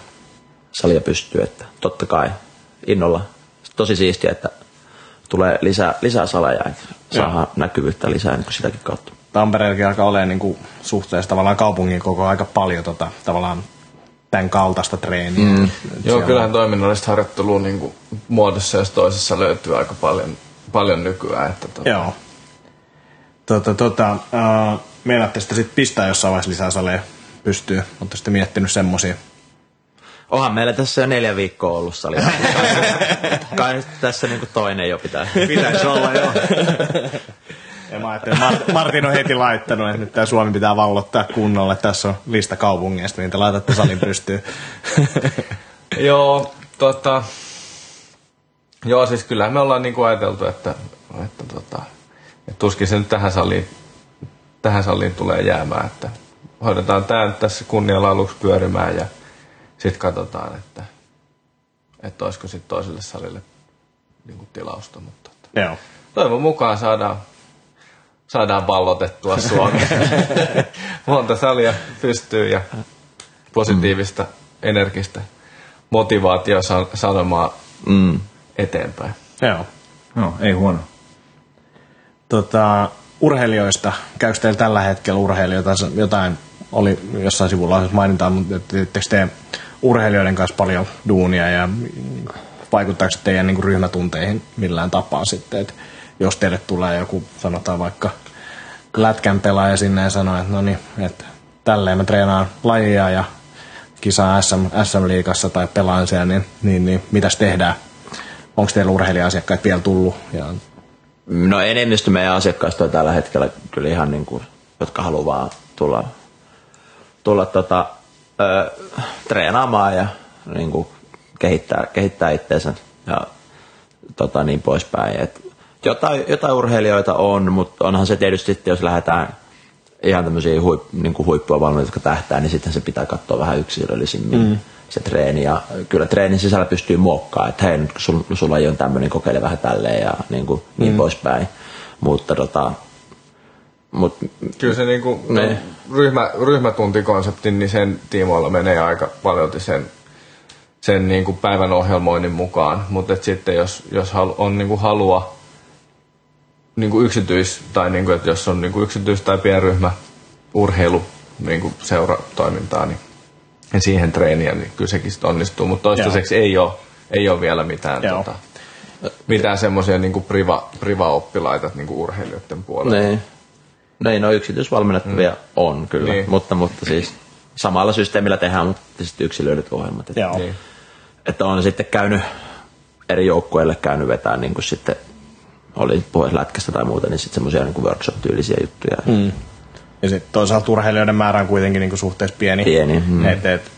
salia pystyy, että totta kai innolla. Tosi siistiä, että tulee lisää, lisää saleja, että saadaan näkyvyyttä lisää niin sitäkin kautta. Tampereellakin alkaa olemaan niin kuin suhteessa tavallaan kaupungin koko aika paljon tota, tavallaan tämän kaltaista treeniä. Mm. Joo, kyllähän toiminnallista harjoittelua niin kuin muodossa jos toisessa löytyy aika paljon, paljon nykyään. Että tota, Joo. Tota, tota, uh, meinaatte sitten sit pistää jossain vaiheessa lisää saleja pystyy. Oletteko sitten miettinyt semmosia? Onhan meillä tässä jo neljä viikkoa ollut sali. Kai tässä niinku toinen jo pitää. Pitäisi olla, joo. Ja mä ajattelin, Mart- Martin on heti laittanut, että nyt tämä Suomi pitää vallottaa kunnolla. Tässä on lista kaupungeista, niin te laitatte salin pystyyn. Joo, tota, joo, siis kyllähän me ollaan niin kuin ajateltu, että, että, tota, että tuskin se nyt tähän saliin, tähän saliin tulee jäämään, että hoidetaan tämä nyt tässä kunnialla aluksi pyörimään ja sitten katsotaan, että, että olisiko sitten toiselle salille niin kuin tilausta, mutta että joo. toivon mukaan saadaan, saadaan vallotettua Suomi. Monta salia pystyy ja positiivista, energistä motivaatio sanomaa Mm. eteenpäin. Joo. No, ei huono. Tota, urheilijoista, käykö teillä tällä hetkellä urheilijoita, jotain oli jossain sivulla mainitaan, mutta teettekö te urheilijoiden kanssa paljon duunia ja vaikuttaako se teidän niin ryhmätunteihin millään tapaa sitten, että jos teille tulee joku, sanotaan vaikka lätkän pelaaja sinne ja sanoo, että no niin, että tälleen mä treenaan lajia ja kisaan SM, SM-liigassa tai pelaan siellä, niin, niin, niin mitäs tehdään? Onko teillä urheilija-asiakkaita vielä tullut? Ja, No enemmistö meidän asiakkaista on tällä hetkellä kyllä ihan niin kuin, jotka haluaa tulla, tulla tota, ö, treenaamaan ja niin kuin kehittää, kehittää itseensä ja tota, niin poispäin. Et jotain, jotain urheilijoita on, mutta onhan se tietysti sitten, jos lähdetään ihan tämmöisiä huip, niin kuin huippua valmentajia, jotka tähtää, niin sitten se pitää katsoa vähän yksilöllisimmin mm. se treeni. Ja kyllä treenin sisällä pystyy muokkaamaan, että hei, nyt kun sul, sulla on tämmöinen, kokeile vähän tälleen ja niin, kuin, niin poispäin. Mutta tota, mut, Kyllä se niinku, Ne. ryhmä, ryhmätuntikonsepti, niin sen tiimoilla menee aika paljon sen, sen niinku päivän ohjelmoinnin mukaan. Mutta sitten jos, jos halu, on niinku halua niinku yksityis, tai niinku, että jos on niinku yksityis- tai pienryhmä urheilu niinku seuratoimintaa, niin ja siihen treeniä, niin kyllä sekin sit onnistuu. Mutta toistaiseksi ei ole, ei ole vielä mitään, Joo. tota, mitään semmoisia niinku priva, priva-oppilaita niinku urheilijoiden puolella. niin, niin, no yksityisvalmennettavia mm. on kyllä, Niin. niin. mutta, mutta siis samalla systeemillä tehdään, mutta sitten yksilöidyt ohjelmat. Että, joo. Niin. että on sitten käynyt eri joukkueille käynyt vetää niin kuin sitten oli puheessa lätkästä tai muuta, niin sitten semmoisia niin workshop-tyylisiä juttuja. Mm. Ja sitten toisaalta urheilijoiden määrä on kuitenkin niinku suhteessa pieni. Pieni, mm. Et, et,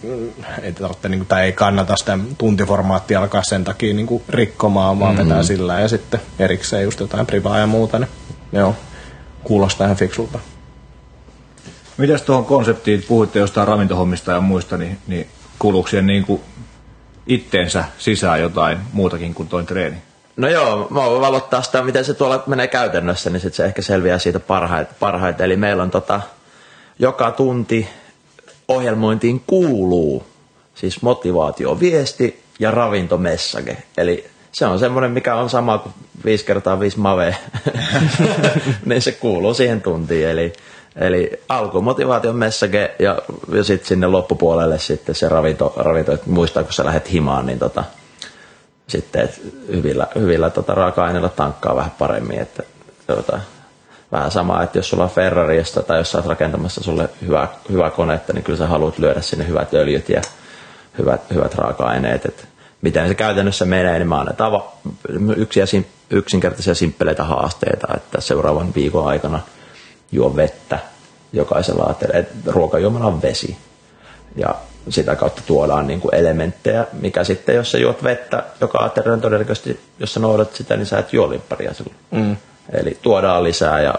et tarvitse, niinku, tai ei kannata sitä tuntiformaattia alkaa sen takia niinku rikkomaan, vaan mm. vetää sillä ja sitten erikseen just jotain privaa ja muuta. Niin, joo, kuulostaa ihan fiksulta. Mitäs tuohon konseptiin, puhuitte jostain ravintohommista ja muista, niin, niin kuuluuko siihen niin kuin itteensä sisään jotain muutakin kuin toin treeni? No joo, mä voin valottaa sitä, miten se tuolla menee käytännössä, niin sit se ehkä selviää siitä parhaiten. Parhait. Eli meillä on tota, joka tunti ohjelmointiin kuuluu siis motivaatio, viesti ja ravintomessage. Eli se on semmoinen, mikä on sama kuin 5 kertaa 5 mave, niin se kuuluu siihen tuntiin. Eli, eli alku motivaation message ja, ja sitten sinne loppupuolelle sitten se ravinto, ravinto että muistaa kun sä lähdet himaan, niin tota, sitten et hyvillä, hyvillä tota, raaka-aineilla tankkaa vähän paremmin. Että, tota, vähän sama, että jos sulla on Ferrariista tai jos sä oot rakentamassa sulle hyvää, hyvää konetta, niin kyllä sä haluat lyödä sinne hyvät öljyt ja hyvät, hyvät raaka-aineet. Et miten se käytännössä menee, niin mä annetaan va- yksiä, sim- yksinkertaisia simppeleitä haasteita, että seuraavan viikon aikana juo vettä jokaisella aterialla. Ruokajuomalla on vesi. Ja sitä kautta tuodaan niin kuin elementtejä, mikä sitten, jos sä juot vettä joka aterialla, todennäköisesti, jos sä noudat sitä, niin sä et juo limpparia silloin. Mm. Eli tuodaan lisää ja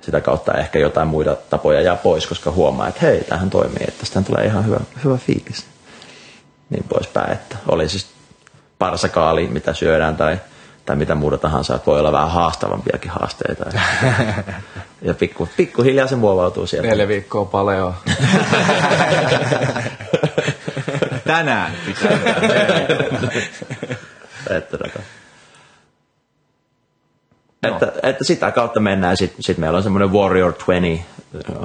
sitä kautta ehkä jotain muita tapoja jää pois, koska huomaa, että hei, tähän toimii, että tästä tulee ihan hyvä, hyvä fiilis. Niin poispäin, että oli siis parsakaali, mitä syödään tai, tai mitä muuta tahansa, että voi olla vähän haastavampiakin haasteita. ja pikku, pikkuhiljaa se muovautuu sieltä. Neljä viikkoa paleoa. Tänään pitää. että, tota, että, että sitä kautta mennään. Sitten sit meillä on semmoinen Warrior 20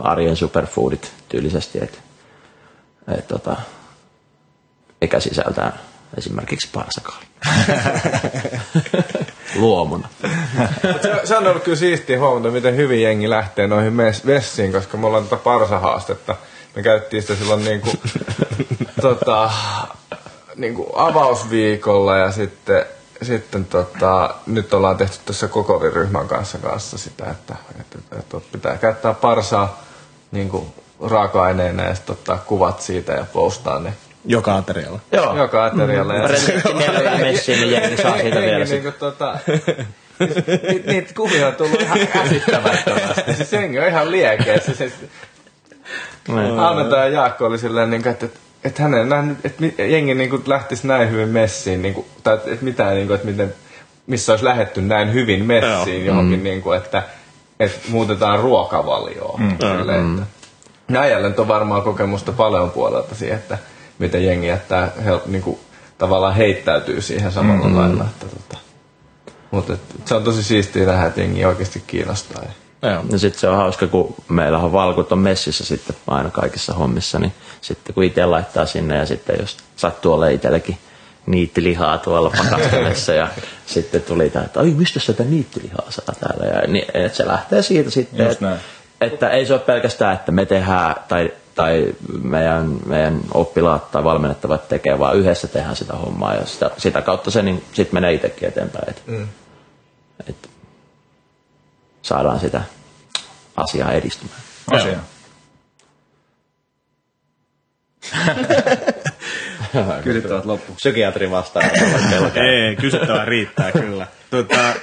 arjen superfoodit tyylisesti, että, että tota, mikä sisältää esimerkiksi parsakaali. Luomuna. se, se, on ollut kyllä siistiä huomata, miten hyvin jengi lähtee noihin mes- vessiin, koska me ollaan tätä parsahaastetta. Me käyttiin sitä silloin niinku, tota, niinku avausviikolla ja sitten, sitten tota, nyt ollaan tehty tässä koko ryhmän kanssa, kanssa sitä, että, että, että pitää käyttää parsaa niinku, raaka-aineena ja sitten ottaa kuvat siitä ja postaa ne Joka aterialla. Joo. joka aterialle. Ja Presidentti neljä messiin, niin jengi saa siitä vielä Jengi sit. niinku tota, ni- niitä kuvia on tullut ihan käsittämättömästi. Siis jengi on ihan liekeä. Siis, siis, Annetaan ja Jaakko oli silleen, niin että, että, että hänen nähnyt, että jengi niin kuin lähtisi näin hyvin messiin, niin kuin, tai että, että mitään, niin kuin, että miten, missä olisi lähetty näin hyvin messiin johonkin, niin kuin, että, että muutetaan ruokavalioa. Mm. Silleen, että, Näijälle on varmaan kokemusta paljon puolelta siihen, että miten jengi jättää, hel, niin kuin, tavallaan heittäytyy siihen samalla mm. lailla. Että, tota, mutta et, se on tosi siistiä nähdä, että jengi oikeasti kiinnostaa. Ja, Joo. Ja sitten se on hauska, kun meillä on valkut on messissä sitten aina kaikissa hommissa, niin sitten kun itse laittaa sinne ja sitten jos sattuu olla itselläkin niittilihaa tuolla pakastimessa ja sitten tuli tämä, että ai mistä sitä niittilihaa saa täällä ja niin, että se lähtee siitä sitten, että, että ei se ole pelkästään, että me tehdään tai, tai meidän, meidän oppilaat tai valmennettavat tekee, vaan yhdessä tehdään sitä hommaa ja sitä, sitä kautta se niin, sit menee itsekin eteenpäin. Että, mm. että saadaan sitä asiaa edistymään. Asia. Kysyttävät loppu. Psykiatri vastaa. Ei, kysyttävää riittää kyllä. Tota,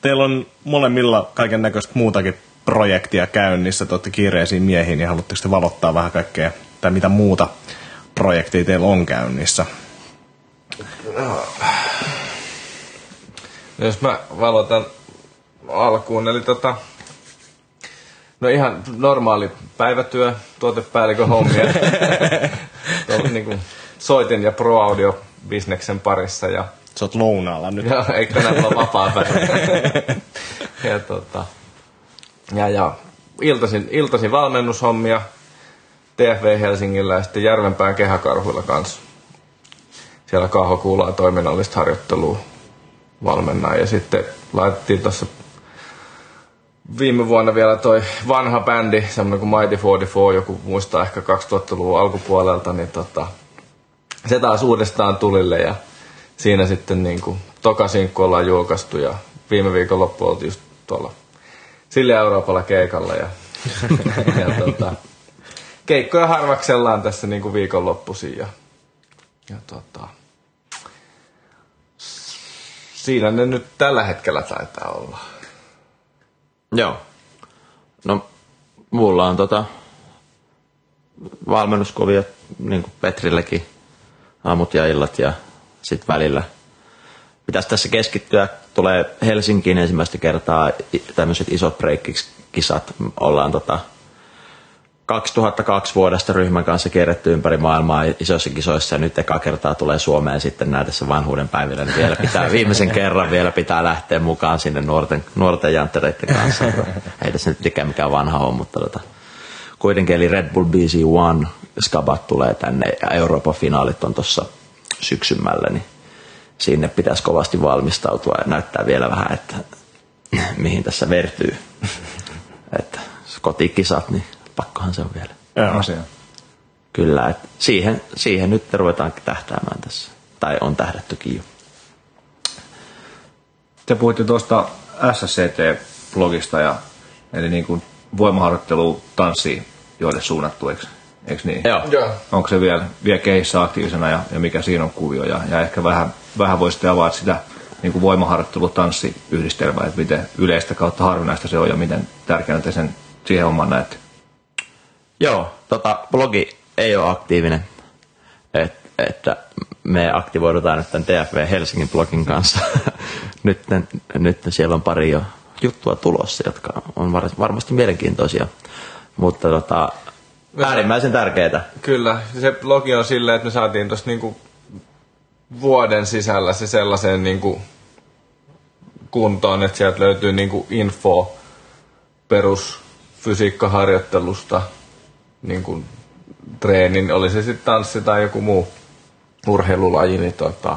teillä on molemmilla kaiken näköistä muutakin projektia käynnissä, te olette kiireisiin miehiin, niin haluatteko te valottaa vähän kaikkea, tai mitä muuta projektia teillä on käynnissä? No jos mä valotan alkuun, eli tota, no ihan normaali päivätyö, tuotepäällikön hommia. Tuolla niinku soitin ja Pro Audio bisneksen parissa ja Sä oot lounaalla nyt. Joo, eikö tänään ole vapaa päivä. ja, tota, ja, ja iltasin, iltasin valmennushommia TFV Helsingillä ja sitten Järvenpään kehäkarhuilla kanssa. Siellä Kaaho kuulaa toiminnallista harjoittelua valmennaa. Ja sitten laitettiin tuossa viime vuonna vielä toi vanha bändi, semmoinen kuin Mighty 44, joku muistaa ehkä 2000-luvun alkupuolelta, niin tota, se taas uudestaan tulille ja siinä sitten niin kuin toka ollaan julkaistu ja viime viikon loppu oltiin just tuolla Silja Euroopalla keikalla ja, ja tota, keikkoja harvaksellaan tässä niin kuin viikonloppuisin ja, ja tota, siinä ne nyt tällä hetkellä taitaa olla. Joo. No, mulla on tota valmennuskuvia, niin kuin Petrilläkin, aamut ja illat ja sitten välillä, pitäisi tässä keskittyä. Tulee Helsinkiin ensimmäistä kertaa tämmöiset isot breikkikisat. Ollaan tota, 2002 vuodesta ryhmän kanssa kierretty ympäri maailmaa isoissa kisoissa ja nyt eka kertaa tulee Suomeen sitten näitä tässä vanhuuden päivillä. Niin vielä pitää viimeisen kerran vielä pitää lähteä mukaan sinne nuorten, nuorten janttereiden kanssa. Ei tässä nyt mikään mikään vanha on, mutta tota, kuitenkin eli Red Bull BC1 Skabat tulee tänne ja Euroopan finaalit on tuossa syksymällä, niin sinne pitäisi kovasti valmistautua ja näyttää vielä vähän, että mihin tässä vertyy. että kotikisat, niin pakkohan se on vielä. Joo. asia. Kyllä, että siihen, siihen nyt ruvetaan tähtäämään tässä. Tai on tähdättykin jo. Te puhuitte tuosta SSCT-blogista, ja, eli niin kuin voimaharjoittelu tanssi joille suunnattu, eikö, eikö niin? Joo. Joo. Onko se vielä, vielä kehissä aktiivisena ja, ja mikä siinä on kuvio? Ja, ja ehkä vähän, vähän voisitte avata sitä niin kuin voimaharjoittelu tanssiyhdistelmää, että miten yleistä kautta harvinaista se on ja miten tärkeänä te sen siihen homman näette. Joo, tota, blogi ei ole aktiivinen. Et, että me aktivoidutaan nyt tämän TFV Helsingin blogin kanssa. nyt, nyt siellä on pari jo juttua tulossa, jotka on var, varmasti mielenkiintoisia. Mutta tota, äärimmäisen tärkeitä. Kyllä, se blogi on silleen, että me saatiin tuossa niinku vuoden sisällä se sellaiseen niinku kuntoon, että sieltä löytyy niinku info perusfysiikkaharjoittelusta, niinku treenin, oli se sitten tanssi tai joku muu urheilulaji, niin tota,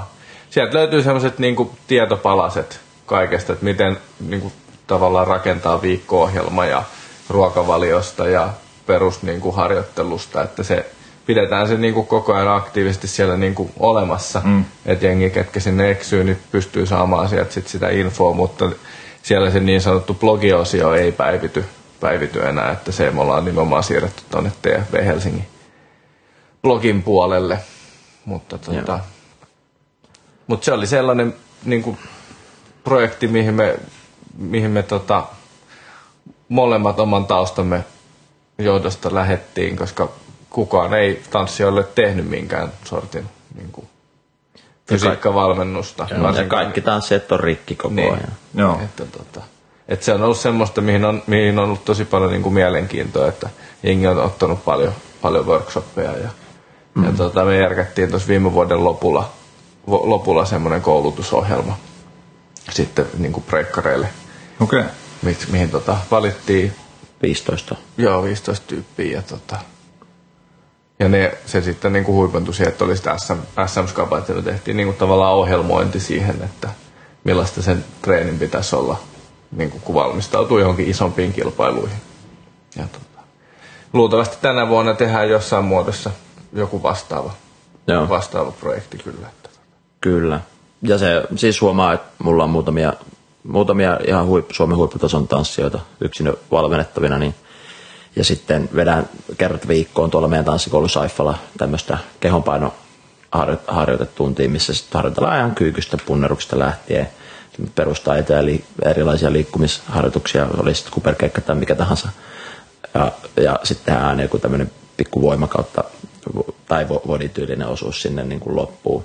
sieltä löytyy sellaiset niinku tietopalaset kaikesta, että miten niinku tavallaan rakentaa viikko-ohjelma ja ruokavaliosta ja perus niinku harjoittelusta, että se pidetään se niinku koko ajan aktiivisesti siellä niinku olemassa, mm. että jengi, ketkä sinne eksyy, niin pystyy saamaan sieltä sit sitä infoa, mutta siellä se niin sanottu blogiosio ei päivity, päivity enää, että se me ollaan nimenomaan siirretty tuonne TFB Helsingin blogin puolelle, mutta tota, mutta se oli sellainen niin kuin, projekti, mihin me, mihin me tota, molemmat oman taustamme johdosta lähettiin, koska kukaan ei tanssijoille tehnyt minkään sortin niin kuin, fysiikkavalmennusta. Ja varsinkaan- kaikki tanssijat on rikki koko niin. ajan. Joo. Että, tota, että se on ollut semmoista, mihin on, mihin on ollut tosi paljon niin kuin mielenkiintoa, että jengi on ottanut paljon, paljon workshoppeja ja, mm. ja tota, me järkättiin tuossa viime vuoden lopulla, lopulla semmoinen koulutusohjelma sitten niin kuin breikkareille, Okei. Okay. mi, mihin tota, valittiin 15. joo, 15 tyyppiä ja, tota, ja ne, se sitten niin kuin huipentui siihen, että oli sitä SM, SM että me tehtiin niin kuin tavallaan ohjelmointi siihen, että millaista sen treenin pitäisi olla, niin kuin kun valmistautuu johonkin isompiin kilpailuihin. Ja tota, luultavasti tänä vuonna tehdään jossain muodossa joku vastaava, Joo. vastaava projekti kyllä. Että. Kyllä. Ja se siis huomaa, että mulla on muutamia, muutamia ihan huip, Suomen huipputason tanssijoita yksin valmennettavina, niin ja sitten vedän kerrat viikkoon tuolla meidän tanssikoulu Saifalla tämmöistä kehonpaino harjoitetuntia, missä sitten harjoitellaan ihan kyykystä, punneruksesta lähtien, perustaitoja, eli erilaisia liikkumisharjoituksia, oli sitten kuperkeikka tai mikä tahansa. Ja, ja sitten tehdään joku tämmöinen pikku voima kautta tai vo- bodityylinen osuus sinne niin kuin loppuun.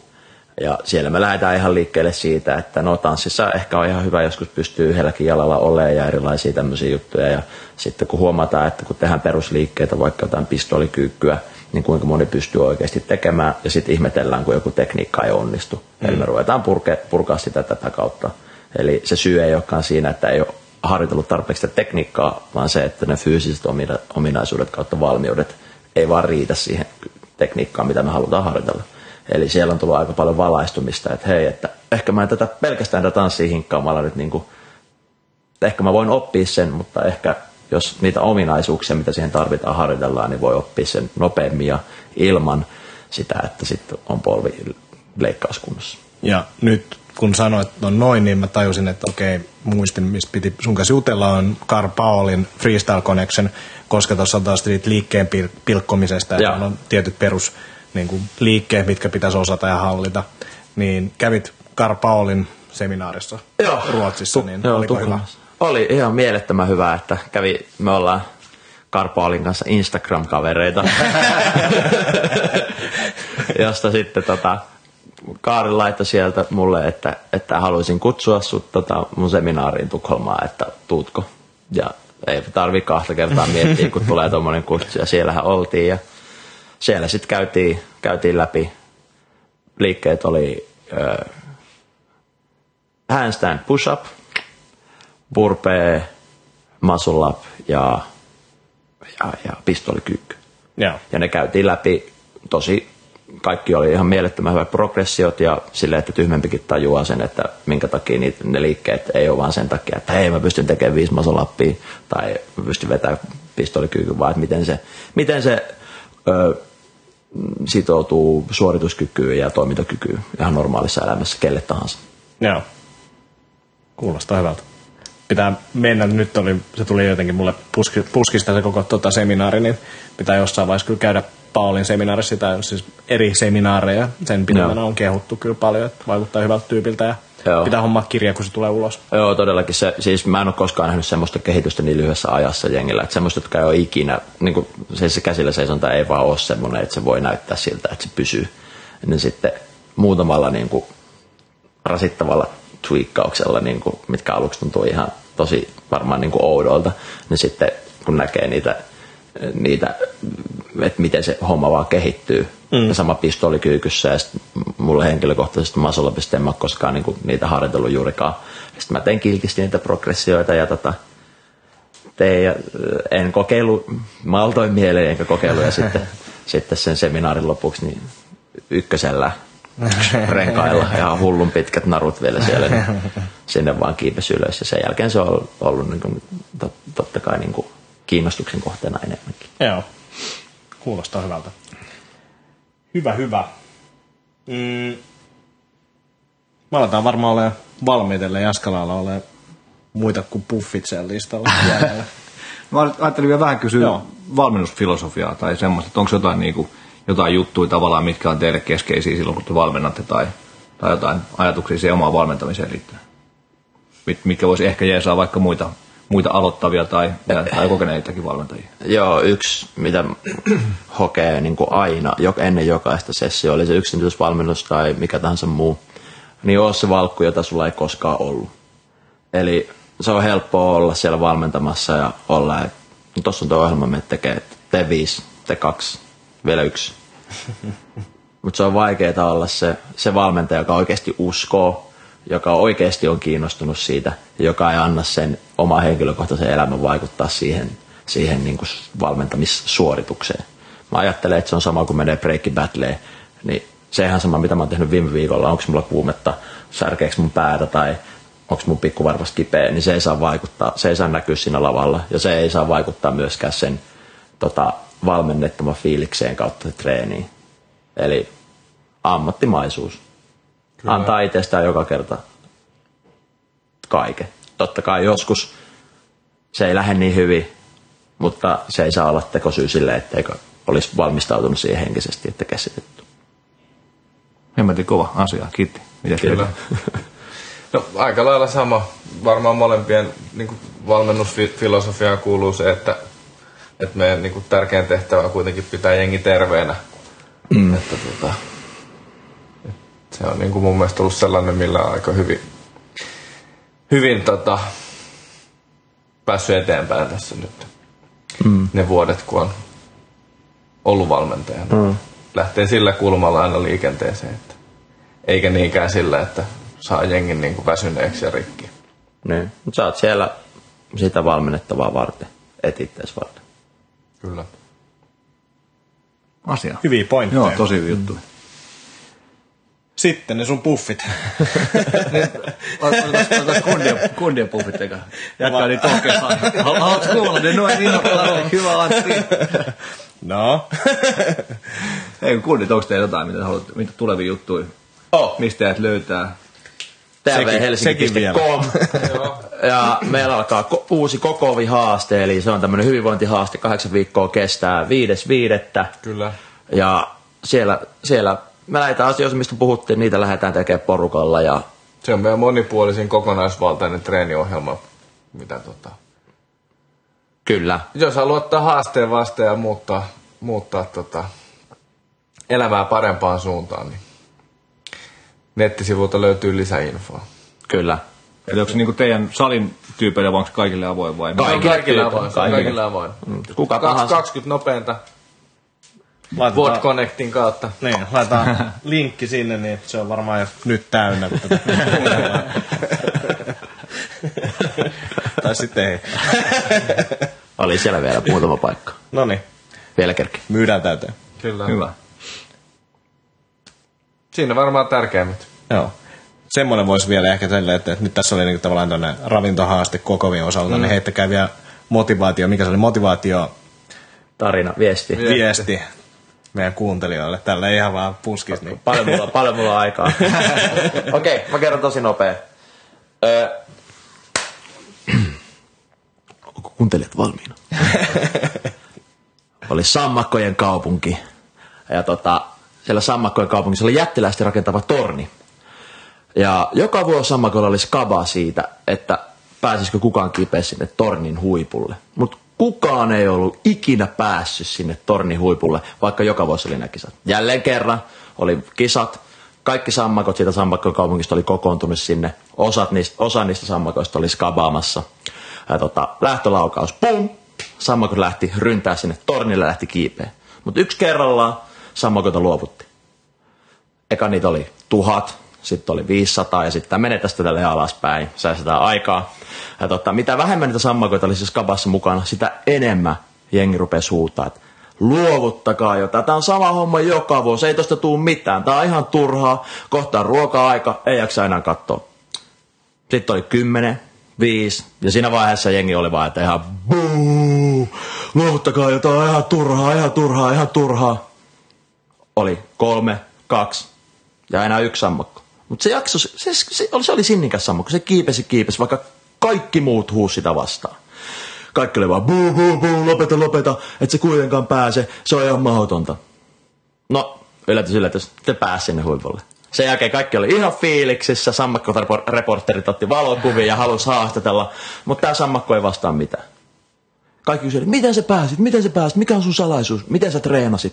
Ja siellä me lähdetään ihan liikkeelle siitä, että no tanssissa ehkä on ihan hyvä joskus pystyy yhdelläkin jalalla olemaan ja erilaisia tämmöisiä juttuja. Ja sitten kun huomataan, että kun tehdään perusliikkeitä, vaikka jotain pistolikyykkyä, niin kuinka moni pystyy oikeasti tekemään. Ja sitten ihmetellään, kun joku tekniikka ei onnistu. Mm. Eli me ruvetaan purke, purkaa sitä tätä kautta. Eli se syy ei olekaan siinä, että ei ole harjoitellut tarpeeksi sitä tekniikkaa, vaan se, että ne fyysiset omina- ominaisuudet kautta valmiudet ei vaan riitä siihen tekniikkaan, mitä me halutaan harjoitella. Eli siellä on tullut aika paljon valaistumista, että hei, että ehkä mä en tätä pelkästään tätä tanssia hinkkaamalla nyt niin kuin, ehkä mä voin oppia sen, mutta ehkä jos niitä ominaisuuksia, mitä siihen tarvitaan, harjoitellaan, niin voi oppia sen nopeammin ja ilman sitä, että sitten on polvi leikkauskunnossa. Ja nyt kun sanoit on noin, niin mä tajusin, että okei, muistin, mistä piti sun kanssa jutella, on Carl Paulin Freestyle Connection, koska tuossa on taas liikkeen pil- pilkkomisesta, että Joo. on tietyt perus niin kuin, liikkeet, mitkä pitäisi osata ja hallita. Niin kävit Carl Paulin seminaarissa Ruotsissa, niin Joo, oliko hyvä? Tukholmassa. Oli ihan mielettömän hyvä, että kävi, me ollaan Karpaalin kanssa Instagram-kavereita, josta sitten tota, Kaari laittoi sieltä mulle, että, että haluaisin kutsua sut tota mun seminaariin Tukholmaan, että tuutko. Ja ei tarvi kahta kertaa miettiä, kun tulee tuommoinen kutsu. Ja siellähän oltiin ja siellä sitten käytiin, käytiin läpi. Liikkeet oli äh, handstand push-up, burpee, muscle up ja, ja, ja pistolikyykky. Joo. Ja ne käytiin läpi tosi, kaikki oli ihan mielettömän hyvät progressiot ja silleen, että tyhmempikin tajuaa sen, että minkä takia niitä, ne liikkeet ei ole vaan sen takia, että hei mä pystyn tekemään viisi masolappia tai mä pystyn vetämään pistolikyykyn, vaan että miten se, miten se ö, sitoutuu suorituskykyyn ja toimintakykyyn ihan normaalissa elämässä kelle tahansa. Joo. Kuulostaa hyvältä. Pitää mennä, nyt oli, se tuli jotenkin mulle puski, puskista se koko tota, seminaari, niin pitää jossain vaiheessa kyllä käydä Paulin seminaarissa, tai siis eri seminaareja. Sen pidemmänä Joo. on kehuttu kyllä paljon, että vaikuttaa hyvältä tyypiltä ja Joo. pitää hommaa kirja, kun se tulee ulos. Joo, todellakin. Se, siis mä en ole koskaan nähnyt semmoista kehitystä niin lyhyessä ajassa jengillä. Että semmoista, jotka ei ole ikinä, niin kuin se, se käsillä seisonta ei vaan ole semmoinen, että se voi näyttää siltä, että se pysyy. Niin sitten muutamalla niin kuin, rasittavalla tweakkauksella, niin kuin, mitkä aluksi tuntuu ihan tosi varmaan niin kuin oudolta, niin sitten kun näkee niitä, niitä että miten se homma vaan kehittyy. Mm. Ja sama pistolikyykyssä ja sitten mulle henkilökohtaisesti masolopista en mä ole koskaan niin kuin, niitä harjoitellut juurikaan. Sitten mä tein kiltisti niitä progressioita ja tota, tein ja en kokeilu, maltoin mieleen enkä kokeilu ja sitten, sitten sen seminaarin lopuksi niin ykkösellä renkailla ja hullun pitkät narut vielä siellä, niin sinne vaan kiipesi ylös ja sen jälkeen se on ollut, ollut niin kuin, tot, totta kai niin kuin kiinnostuksen kohteena enemmänkin. Joo. Kuulostaa hyvältä. Hyvä, hyvä. Mm. Me aletaan varmaan olemaan valmiita, ellei Jaskalalla ole muita kuin puffit siellä listalla. Mä ajattelin vielä vähän kysyä. Joo. valmennusfilosofiaa tai semmoista, että onko jotain, niin kuin, jotain juttuja tavallaan, mitkä on teille keskeisiä silloin, kun te valmennatte tai, tai jotain ajatuksia siihen omaan valmentamiseen liittyen. Mit, mitkä voisi ehkä jeesaa vaikka muita, muita aloittavia tai, tai kokeneitakin valmentajia. Joo, yksi, mitä hokee niin kuin aina, ennen jokaista sessioa, oli se yksityisvalmennus tai mikä tahansa muu, niin ole se valkku, jota sulla ei koskaan ollut. Eli se on helppoa olla siellä valmentamassa ja olla, että tuossa on tuo ohjelma, me tekee, tee viisi, tee kaksi, vielä yksi. Mutta se on vaikeaa olla se, se valmentaja, joka oikeasti uskoo, joka oikeasti on kiinnostunut siitä, joka ei anna sen oma henkilökohtaisen elämän vaikuttaa siihen, siihen niin kuin valmentamissuoritukseen. Mä ajattelen, että se on sama kuin menee breakki battleen, niin se on ihan sama, mitä mä oon tehnyt viime viikolla, onko mulla kuumetta, särkeekö mun päätä tai onko mun pikkuvarvas kipeä, niin se ei saa vaikuttaa, se ei saa näkyä siinä lavalla, ja se ei saa vaikuttaa myöskään sen tota, valmennettavan fiilikseen kautta treeniin. Eli ammattimaisuus. Kyllä. Antaa itsestään joka kerta kaiken. Totta kai joskus se ei lähde niin hyvin, mutta se ei saa olla tekosyy sille, etteikö olisi valmistautunut siihen henkisesti, että käsitetty. Hemmetin kova asia, kiitti. Miten Kyllä. No aika lailla sama. Varmaan molempien niin kuin valmennusfilosofiaan kuuluu se, että, että meidän niin kuin tärkein tehtävä on kuitenkin pitää jengi terveenä. Mm. Että, tota, se on niin kuin mun mielestä ollut sellainen, millä on aika hyvin, hyvin tota, päässyt eteenpäin tässä nyt. Mm. Ne vuodet, kun on ollut valmentajana. Mm. Lähtee sillä kulmalla aina liikenteeseen. Että, eikä niinkään sillä, että saa jengin niin kuin väsyneeksi ja rikki. Niin. Mutta sä oot siellä sitä valmennettavaa varten, et ittees varten. Kyllä. Asia. Hyviä pointteja. Joo, tosi hyviä juttuja. Sitten ne sun puffit. Otas kundia, kundia puffit eka. Jätkää niin tohkeessaan. Haluatko kuulla ne noin innokkaasti? Hyvä Antti. no. Ei kun kundit, onko teillä jotain, mitä, haluat, mitä tulevia juttuja? Oh. Mistä teidät löytää? Tvhelsinki.com. ja meillä alkaa ko- uusi Kokovi-haaste, eli se on tämmöinen hyvinvointihaaste, kahdeksan viikkoa kestää, viides viidettä. Kyllä. Ja siellä, siellä me näitä asioita, mistä puhuttiin, niitä lähdetään tekemään porukalla ja Se on meidän monipuolisin kokonaisvaltainen treeniohjelma, mitä tota... kyllä, Jos haluaa ottaa haasteen vastaan ja muuttaa, muuttaa tota, elämää parempaan suuntaan, niin nettisivulta löytyy lisäinfoa. Kyllä. Eli onko se niinku teidän salin tyypeille vai onko se kaikille avoin vai? Kaikille kaikilla tyypille, avoin. kaikille. Kaikilla avoin. Kuka Kaks- tahansa. 20 nopeinta Laitetaan, Word Connectin kautta. niin, laitetaan linkki sinne, niin se on varmaan jo nyt täynnä. Tai sitten ei. Oli siellä vielä muutama paikka. No niin, Vielä kerki. myydään täyteen. Kyllä. Hyvä. Siinä varmaan tärkeimmät. Joo. Semmoinen voisi vielä ehkä tälle, että, nyt tässä oli niinku tavallaan tuonne ravintohaaste kokovien osalta, mm. niin heittäkää vielä motivaatio, mikä se oli motivaatio Tarina, viesti. Viesti. viesti meidän kuuntelijoille. Tällä ei ihan vaan puskis. Niin. Paljon mulla, paljon mulla aikaa. Okei, okay, mä kerron tosi nopea. Öö, onko kuuntelijat valmiina? oli Sammakkojen kaupunki. Ja tota, siellä Sammakkojen kaupungissa oli jättiläisesti rakentava torni. Ja joka vuosi Sammakolla oli skaba siitä, että pääsisikö kukaan kipeä sinne tornin huipulle. Mutta kukaan ei ollut ikinä päässyt sinne tornin huipulle, vaikka joka vuosi oli nämä. Jälleen kerran oli kisat, kaikki sammakot siitä Sammakkojen kaupungista oli kokoontunut sinne. Osat niistä, osa niistä sammakoista oli skabaamassa. Ja tota, lähtölaukaus, pum! Sammakot lähti ryntää sinne tornille lähti kiipeä. Mutta yksi kerrallaan sammakoita luovutti. Eka niitä oli tuhat, sitten oli 500 ja sitten menee tästä tälle alaspäin, säästetään aikaa. Ja tota, mitä vähemmän niitä sammakoita oli siis kabassa mukana, sitä enemmän jengi rupesi huutaa, että luovuttakaa jotain. Tämä on sama homma joka vuosi, ei tosta tuu mitään. Tämä on ihan turhaa, kohta on ruoka-aika, ei jaksa enää katsoa. Sitten oli kymmenen, viisi, ja siinä vaiheessa jengi oli vaan, että ihan buu, luovuttakaa jotain, ihan turhaa, ihan turhaa, ihan turhaa. Oli kolme, kaksi ja enää yksi sammakko. Mutta se jakso, se, se, oli, se oli sinnikäs sammakko, se kiipesi kiipesi, vaikka kaikki muut huusi sitä vastaan. Kaikki oli vaan buu, buu, buu, lopeta, lopeta, et se kuitenkaan pääse, se on ihan mahdotonta. No, yllätys, yllätys, te pääsi sinne huipulle. Sen jälkeen kaikki oli ihan fiiliksissä, sammakkoreporterit otti valokuvia ja halusi haastatella, mutta tämä sammakko ei vastaa mitään. Kaikki kysyivät, miten sä pääsit, miten sä pääsit, mikä on sun salaisuus, miten sä treenasit,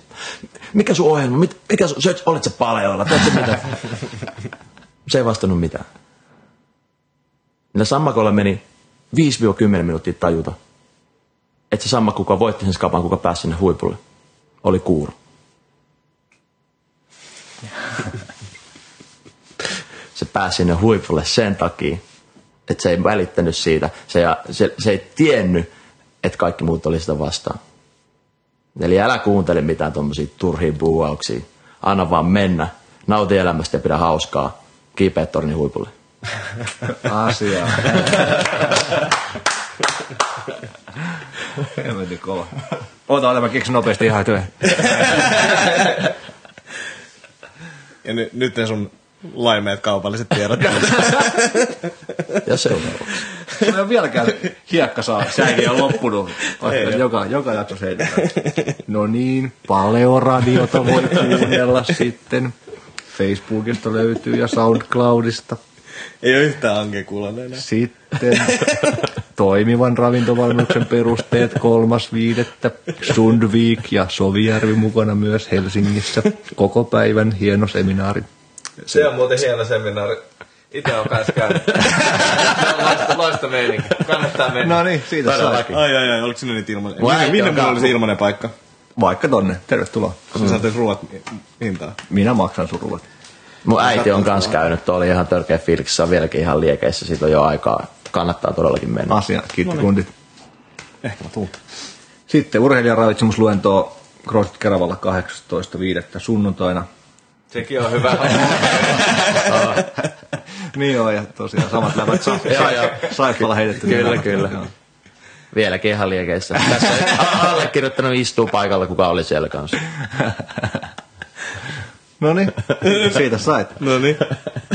mikä sun ohjelma, mikä sun, olit sä paleolla? Se ei vastannut mitään. Niillä sammakoilla meni 5-10 minuuttia tajuta, että se sammakko, kuka voitti sen skapan, kuka pääsi sinne huipulle, oli kuuro. se pääsi sinne huipulle sen takia, että se ei välittänyt siitä. Se, se, se ei tiennyt, että kaikki muut oli sitä vastaan. Eli älä kuuntele mitään tuommoisia turhia buuauksia. Anna vaan mennä. Nauti elämästä ja pidä hauskaa. Kiipeä tornin huipulle. Asia. Hemmetin kova. Ota, ota, mä keksin nopeasti ihan työ. Ja ny, nyt ne sun laimeet kaupalliset tiedot. Ja seuraavaksi. Mä en vieläkään hiekka saa. Säkin on loppunut. Vaikka joka, joka jakso heitetään. No niin, Paleoradiota voi kuunnella sitten. Facebookista löytyy ja Soundcloudista. ei ole yhtään Anke kuulonen enää. Sitten toimivan ravintovalmennuksen perusteet kolmas viidettä. Sundvik ja Sovijärvi mukana myös Helsingissä. Koko päivän hieno seminaari. Se on muuten hieno seminaari. Itse on kanssa käynyt. loista, loista meininki. Kannattaa mennä. No niin, siitä. Todellakin. Ai ai ai, oliko sinne niitä ilmanen? Minne, minne on mulla oli se ilmanen paikka? Vaikka tonne, tervetuloa. Sä saatais ruuat hintaa. Minä maksan sun ruuat. Mun äiti on kans käynyt, tuo oli ihan törkeä fiiliksi, se on vieläkin ihan liekeissä, siitä on jo aikaa. Kannattaa todellakin mennä. Asia, kiitti kundit. Ehkä mä tuun. Sitten urheilijaravitsemusluentoa CrossFit Keravalla 18.5. sunnuntaina. Sekin on hyvä. niin joo, ja tosiaan samat läpät sa- Joo, joo. Saipalla heitetty. Kyllä, kyllä. Joo. Vieläkin ihan liekeissä. Tässä allekirjoittanut istuu paikalla, kuka oli siellä kanssa. No niin, siitä sait. No niin.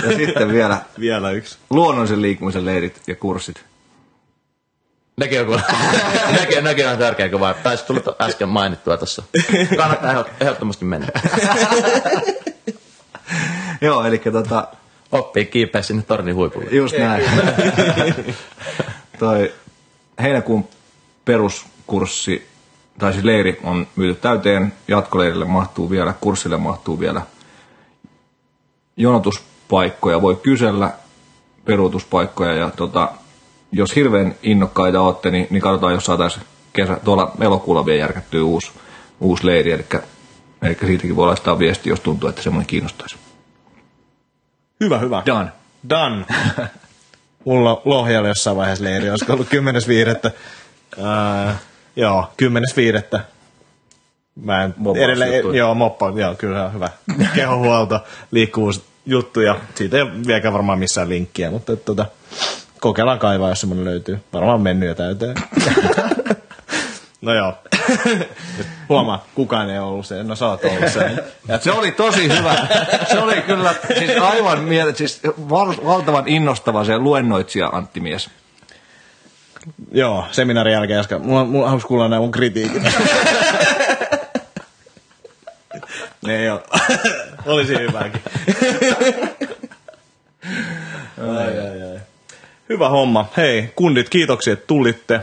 Ja sitten vielä Vielä yksi. luonnollisen liikkumisen leirit ja kurssit. Nekin on, nekin, nekin on tärkeä kuva. Taisi tulla to- äsken mainittua tuossa. Kannattaa ehdot- ehdottomasti mennä. Joo, eli tota, Oppii kiipeä sinne tornin huipulle. just näin. Toi heinäkuun peruskurssi, tai siis leiri on myyty täyteen. Jatkoleirille mahtuu vielä, kurssille mahtuu vielä jonotus peruutuspaikkoja voi kysellä, peruutuspaikkoja ja tota, jos hirveän innokkaita olette, niin, niin katsotaan, jos saataisiin kesä, tuolla elokuulla vielä järkättyä uusi, uusi leiri, eli, eli siitäkin voi laittaa viesti, jos tuntuu, että semmoinen kiinnostaisi. Hyvä, hyvä. Done. Done. Mulla Lohjalla jossain vaiheessa leiri, olisiko ollut 10.5. Uh, joo, 10.5. Mä en edelleen, Moppausjuttuja. joo, moppa, joo, kyllä on hyvä. Kehohuolto, liikkuvuusjuttuja. Siitä ei ole vieläkään varmaan missään linkkiä, mutta et, tota, kokeillaan kaivaa, jos semmoinen löytyy. Varmaan mennyt jo täyteen. no joo. Huomaa, kukaan ei ollut se. No sä oot ollut se. Ja se oli tosi hyvä. Se oli kyllä siis aivan miele, siis val, valtavan innostava se luennoitsija Antti Mies. Joo, seminaarin jälkeen äsken. Mulla, mulla halusi kuulla nämä mun kritiikit. ne ei ole. Olisi hyvääkin. ai, ai, ai. Hyvä homma. Hei, kundit, kiitoksia, että tulitte.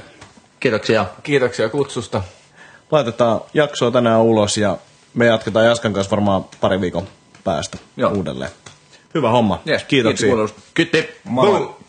Kiitoksia. Kiitoksia kutsusta. Laitetaan jaksoa tänään ulos ja me jatketaan Jaskan kanssa varmaan pari viikon päästä Joo. uudelleen. Hyvä homma. Yes, Kiitoksia. Kiitos. Moro.